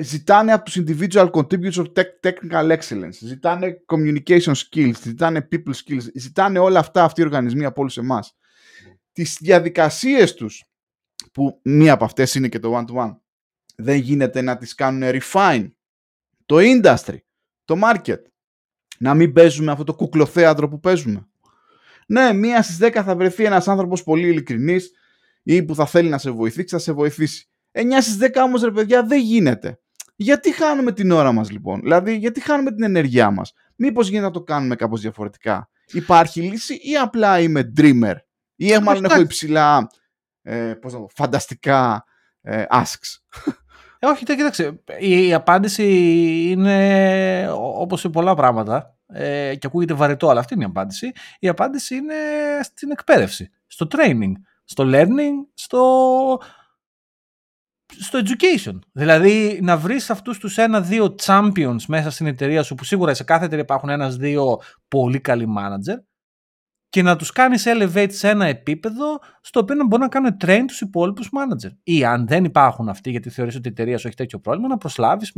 ζητάνε από τους individual contributors technical excellence, ζητάνε communication skills, ζητάνε people skills, ζητάνε όλα αυτά αυτοί οι οργανισμοί από όλους εμάς. Τις διαδικασίες τους, που μία από αυτές είναι και το one-to-one, δεν γίνεται να τις κάνουν refine. Το industry, το market, να μην παίζουμε αυτό το κουκλοθέατρο που παίζουμε. Ναι, μία στις 10 θα βρεθεί ένας άνθρωπος πολύ ειλικρινής ή που θα θέλει να σε βοηθήσει, θα σε βοηθήσει. 9 στις 10 όμως ρε παιδιά δεν γίνεται. Γιατί χάνουμε την ώρα μας λοιπόν, δηλαδή γιατί χάνουμε την ενέργειά μας; Μήπως γίνεται να το κάνουμε κάπως διαφορετικά; Υπάρχει λύση ή απλά είμαι dreamer; Ή μάλλον έχω υψηλά ε, πώς να το, φανταστικά ε, asks; Ε, όχι, κοίταξε. Η, η απάντηση είναι όπως σε πολλά πράγματα ε, και ακούγεται βαρετό, αλλά αυτή είναι η απάντηση. Η απάντηση είναι στην εκπαίδευση, στο training, στο learning, στο, στο education. Δηλαδή να βρεις αυτούς τους ένα-δύο champions μέσα στην εταιρεία σου που σίγουρα σε κάθε εταιρεία υπάρχουν ένας-δύο πολύ καλοί manager και να τους κάνεις elevate σε ένα επίπεδο στο οποίο να μπορούν να κάνουν train τους υπόλοιπους manager. Ή αν δεν υπάρχουν αυτοί γιατί θεωρείς ότι η εταιρεία σου έχει τέτοιο πρόβλημα να προσλάβεις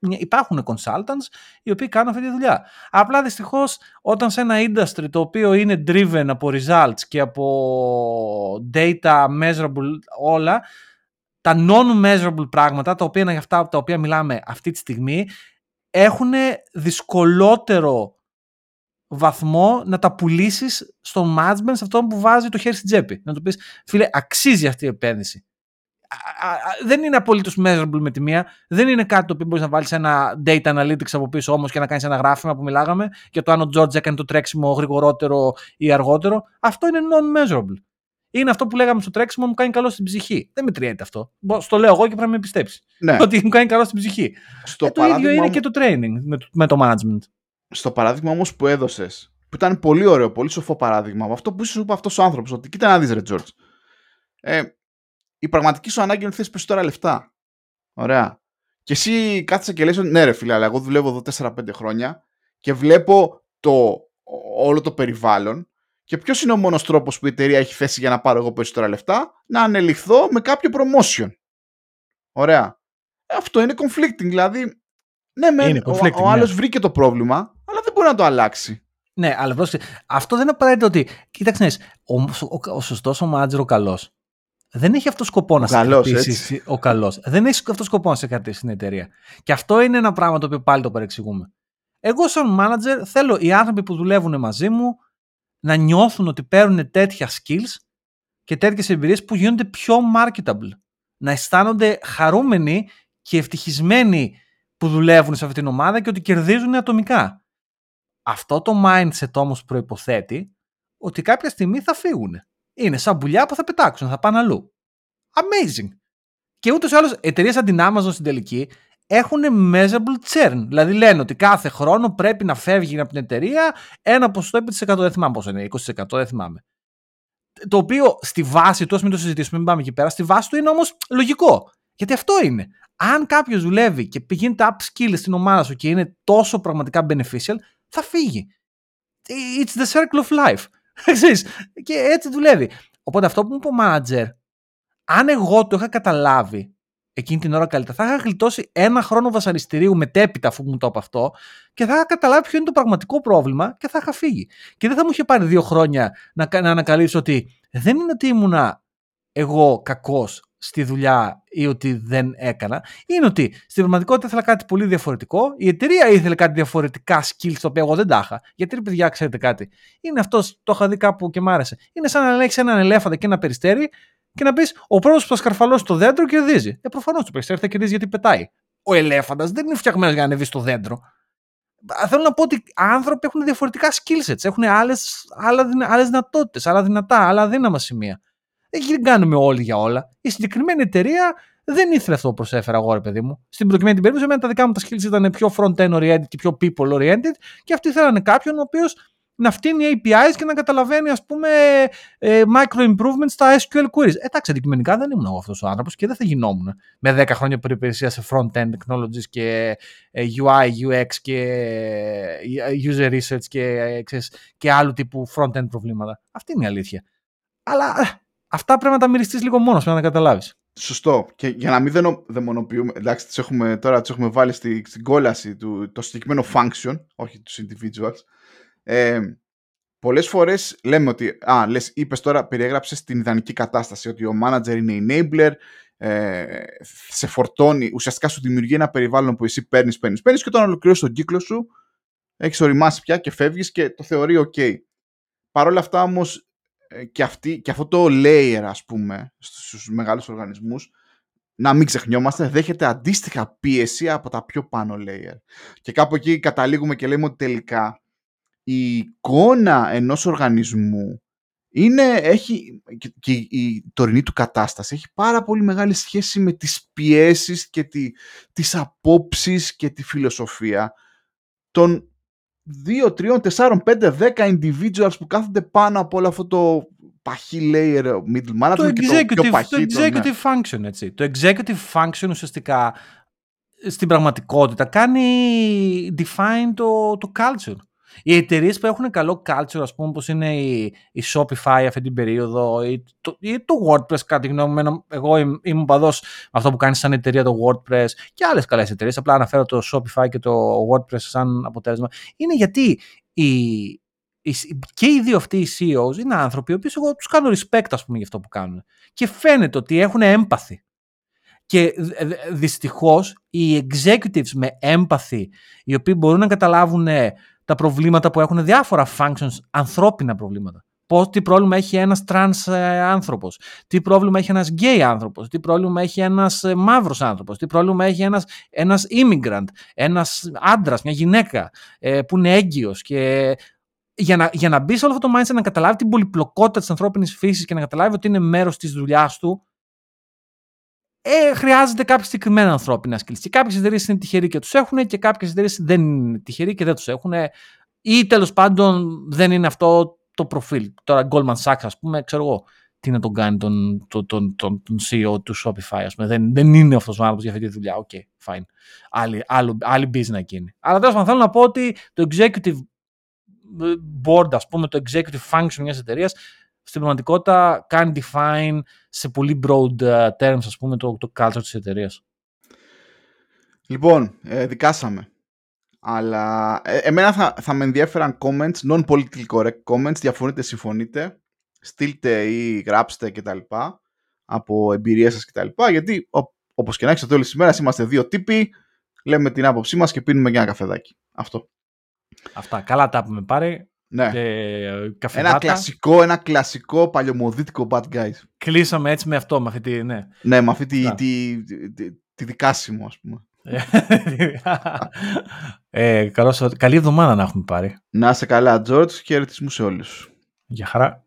υπάρχουν consultants οι οποίοι κάνουν αυτή τη δουλειά. Απλά δυστυχώς όταν σε ένα industry το οποίο είναι driven από results και από data measurable όλα, τα non-measurable πράγματα, τα οποία είναι αυτά από τα οποία μιλάμε αυτή τη στιγμή, έχουν δυσκολότερο βαθμό να τα πουλήσεις στον management σε αυτόν που βάζει το χέρι στην τσέπη. Να του πεις, φίλε, αξίζει αυτή η επένδυση. Δεν είναι απολύτως measurable με τη μία. Δεν είναι κάτι το οποίο μπορείς να βάλεις ένα data analytics από πίσω όμως και να κάνεις ένα γράφημα που μιλάγαμε για το αν ο George έκανε το τρέξιμο γρηγορότερο ή αργότερο. Αυτό είναι non-measurable. Είναι αυτό που λέγαμε στο τρέξιμο μου κάνει καλό στην ψυχή. Δεν μετριέται αυτό. Στο λέω εγώ και πρέπει να με πιστέψεις. Ναι. Ότι μου κάνει καλό στην ψυχή. Στο ε, το ίδιο είναι και το training με, με το management στο παράδειγμα όμως που έδωσες, που ήταν πολύ ωραίο, πολύ σοφό παράδειγμα, από αυτό που σου είπε αυτός ο άνθρωπος, ότι κοίτα να δεις, Ρε Τζόρτζ. Ε, η πραγματική σου ανάγκη είναι ότι θες περισσότερα λεφτά. Ωραία. Και εσύ κάθεσαι και λες ναι ρε φίλε, αλλά εγώ δουλεύω εδώ 4-5 χρόνια και βλέπω το, όλο το περιβάλλον και ποιος είναι ο μόνος τρόπος που η εταιρεία έχει θέσει για να πάρω εγώ περισσότερα λεφτά, να ανελιχθώ με κάποιο promotion. Ωραία. Ε, αυτό είναι conflicting, δηλαδή. Ναι, με, ο, ο άλλος ναι. βρήκε το πρόβλημα, αλλά δεν μπορεί να το αλλάξει. Ναι, αλλά πρόσεχε, αυτό δεν απαραίτητο ότι. Κοίταξε, ναι, ο, ο, ο σωστός, ο μάτζερ, ο καλός, δεν έχει αυτό σκοπό να σε κρατήσει. Ο καλός. Δεν έχει αυτό σκοπό να σε κρατήσει στην εταιρεία. Και αυτό είναι ένα πράγμα το οποίο πάλι το παρεξηγούμε. Εγώ, σαν manager, θέλω οι άνθρωποι που δουλεύουν μαζί μου να νιώθουν ότι παίρνουν τέτοια skills και τέτοιες εμπειρίες που γίνονται πιο marketable. Να αισθάνονται χαρούμενοι και ευτυχισμένοι που δουλεύουν σε αυτή την ομάδα και ότι κερδίζουν ατομικά. Αυτό το mindset όμως προϋποθέτει ότι κάποια στιγμή θα φύγουν. Είναι σαν πουλιά που θα πετάξουν, θα πάνε αλλού. Amazing. Και ούτως ή άλλως εταιρείες σαν την Amazon στην τελική έχουν measurable churn. Δηλαδή λένε ότι κάθε χρόνο πρέπει να φεύγει από την εταιρεία ένα ποσοστό επί 100, δεν θυμάμαι πόσο είναι, 20% δεν θυμάμαι. Το οποίο στη βάση του, μην το συζητήσουμε, μην πάμε εκεί πέρα, στη βάση του είναι όμως λογικό. Γιατί αυτό είναι. Αν κάποιος δουλεύει και πηγαίνει τα upskill στην ομάδα σου και είναι τόσο πραγματικά beneficial, θα φύγει. It's the circle of life. και έτσι δουλεύει. Οπότε αυτό που μου είπε ο manager, αν εγώ το είχα καταλάβει εκείνη την ώρα καλύτερα, θα είχα γλιτώσει ένα χρόνο βασανιστηρίου μετέπειτα αφού μου το είπε αυτό και θα είχα καταλάβει ποιο είναι το πραγματικό πρόβλημα και θα είχα φύγει. Και δεν θα μου είχε πάρει δύο χρόνια να, να ανακαλύψω ότι δεν είναι ότι ήμουνα εγώ κακός, στη δουλειά ή ότι δεν έκανα, είναι ότι στην πραγματικότητα ήθελα κάτι πολύ διαφορετικό. Η εταιρεία ήθελε κάτι διαφορετικά skills τα οποία εγώ δεν τα είχα. Γιατί ρε παιδιά, ξέρετε κάτι. Είναι αυτός, το είχα δει κάπου και μ' άρεσε. Είναι σαν να ελέγξει έναν ελέφαντα και ένα περιστέρι και να πεις: Ο πρώτο που θα σκαρφαλώσει το δέντρο κερδίζει. Ε, προφανώς το περιστέρι θα κερδίζει γιατί πετάει. Ο ελέφαντας δεν είναι φτιαγμένος για να ανεβεί στο δέντρο. Θέλω να πω ότι άνθρωποι έχουν διαφορετικά skill sets, έχουν άλλες, άλλες δυνατότητες, άλλα δυνατά, άλλα δύναμα σημεία. Δεν κάνουμε όλοι για όλα. Η συγκεκριμένη εταιρεία δεν ήθελε αυτό που προσέφερα εγώ, ρε παιδί μου. Στην προκειμένη περίπτωση, εμένα τα δικά μου τα skills ήταν πιο front-end oriented και πιο people oriented και αυτοί ήθελαν κάποιον ο οποίος να φτύνει APIs και να καταλαβαίνει, ας πούμε, ε, micro improvements στα SQL queries. Ε, εντάξει, αντικειμενικά δεν ήμουν εγώ αυτός ο άνθρωπος και δεν θα γινόμουν με 10 χρόνια περιπηρεσία σε front-end technologies και ε, UI, UX και ε, user research και, ε, ξέρεις, και άλλου τύπου front-end προβλήματα. Αυτή είναι η αλήθεια. Αλλά αυτά πρέπει να τα μυριστείς λίγο μόνος για να καταλάβεις. Σωστό. Και για να μην δαιμονοποιούμε, εντάξει, τις έχουμε, τώρα τις έχουμε βάλει στη, στην κόλαση του, το συγκεκριμένο function, όχι τους individuals, ε, πολλές φορές λέμε ότι, α, λες, είπες τώρα, περιέγραψες την ιδανική κατάσταση, ότι ο manager είναι enabler, ε, σε φορτώνει, ουσιαστικά σου δημιουργεί ένα περιβάλλον που εσύ παίρνεις, παίρνεις, παίρνεις και όταν ολοκληρώσεις τον κύκλο σου, έχεις οριμάσει πια και φεύγεις και το θεωρεί OK. Παρ' όλα αυτά όμως, ε, και, αυτή, και αυτό το layer, ας πούμε, στους μεγάλους οργανισμούς, να μην ξεχνιόμαστε, δέχεται αντίστοιχα πίεση από τα πιο πάνω layer. Και κάπου εκεί καταλήγουμε και λέμε ότι τελικά η εικόνα ενός οργανισμού είναι, έχει, και η τωρινή του κατάσταση έχει πάρα πολύ μεγάλη σχέση με τις πιέσεις και τη, τις απόψεις και τη φιλοσοφία των 2, 3, 4, 5, 10 individuals που κάθονται πάνω από όλο αυτό το παχύ layer middle management το και το πιο παχύ. Το executive ναι. function, έτσι. Το executive function ουσιαστικά στην πραγματικότητα κάνει define το, το culture. Οι εταιρείες που έχουν καλό culture, ας πούμε, όπως είναι η, η Shopify αυτή την περίοδο ή το, ή το WordPress, κάτι γνώμη μου, εγώ είμαι παδός αυτό που κάνεις σαν εταιρεία το WordPress και άλλες καλές εταιρείες. Απλά αναφέρω το Shopify και το WordPress σαν αποτέλεσμα. Είναι γιατί οι, και οι δύο αυτοί οι CEOs είναι άνθρωποι, οι οποίοι εγώ τους κάνω respect, ας πούμε, για αυτό που κάνουν. Και φαίνεται ότι έχουν empathy. Και δυστυχώς οι executives με empathy, οι οποίοι μπορούν να καταλάβουν τα προβλήματα που έχουν διάφορα functions, ανθρώπινα προβλήματα. Πώς, τι πρόβλημα έχει ένας τρανς ε, άνθρωπος, τι πρόβλημα έχει ένας γκέι άνθρωπος, τι πρόβλημα έχει ένας ε, μαύρος άνθρωπος, τι πρόβλημα έχει ένας, ένας immigrant, ένας άντρας, μια γυναίκα ε, που είναι έγκυος και για να, για να μπει σε όλο αυτό το mindset, να καταλάβει την πολυπλοκότητα της ανθρώπινης φύσης και να καταλάβει ότι είναι μέρος της δουλειάς του, ε, χρειάζεται κάποια συγκεκριμένα ανθρώπινα skills. Και κάποιες εταιρείες είναι τυχεροί και τους έχουν και κάποιες εταιρείες δεν είναι τυχεροί και δεν τους έχουν. Ή τέλος πάντων δεν είναι αυτό το προφίλ. Τώρα, Goldman Sachs, ας πούμε, ξέρω εγώ τι να τον κάνει τον, τον, τον, τον, τον CEO του Shopify, ας πούμε. Δεν, δεν είναι αυτός ο άνθρωπος για αυτή τη δουλειά. Ok, okay, fine. Άλλη, άλλο, άλλη business εκείνη. Αλλά τέλος πάντων θέλω να πω ότι το executive board, ας πούμε, το executive function μιας εταιρείας στην πραγματικότητα κάνει define σε πολύ broad uh, terms, ας πούμε, το, το culture της εταιρείας. Λοιπόν, ε, δικάσαμε. Αλλά ε, εμένα θα, θα με ενδιαφέραν comments, non-politically correct comments, διαφωνείτε, συμφωνείτε, στείλτε ή γράψτε κτλ. από εμπειρίες σας κτλ. Γιατί ο, όπως και να έχεις στο τέλος της ημέρας είμαστε δύο τύποι, λέμε την άποψή μας και πίνουμε και ένα καφεδάκι. Αυτό. Αυτά. Καλά τα έχουμε πάρει. Ναι. ένα κλασικό, ένα κλασικό παλιωμοδίτικο bad guys. Κλείσαμε έτσι με αυτό, με αυτή τη, ναι. Ναι, με αυτή τη, τη, τη, τη δικάσιμο, ας πούμε. ε, καλώς, καλή εβδομάδα να έχουμε πάρει. Να είσαι καλά, George, και χαιρετισμού σε όλους. Γεια χαρά.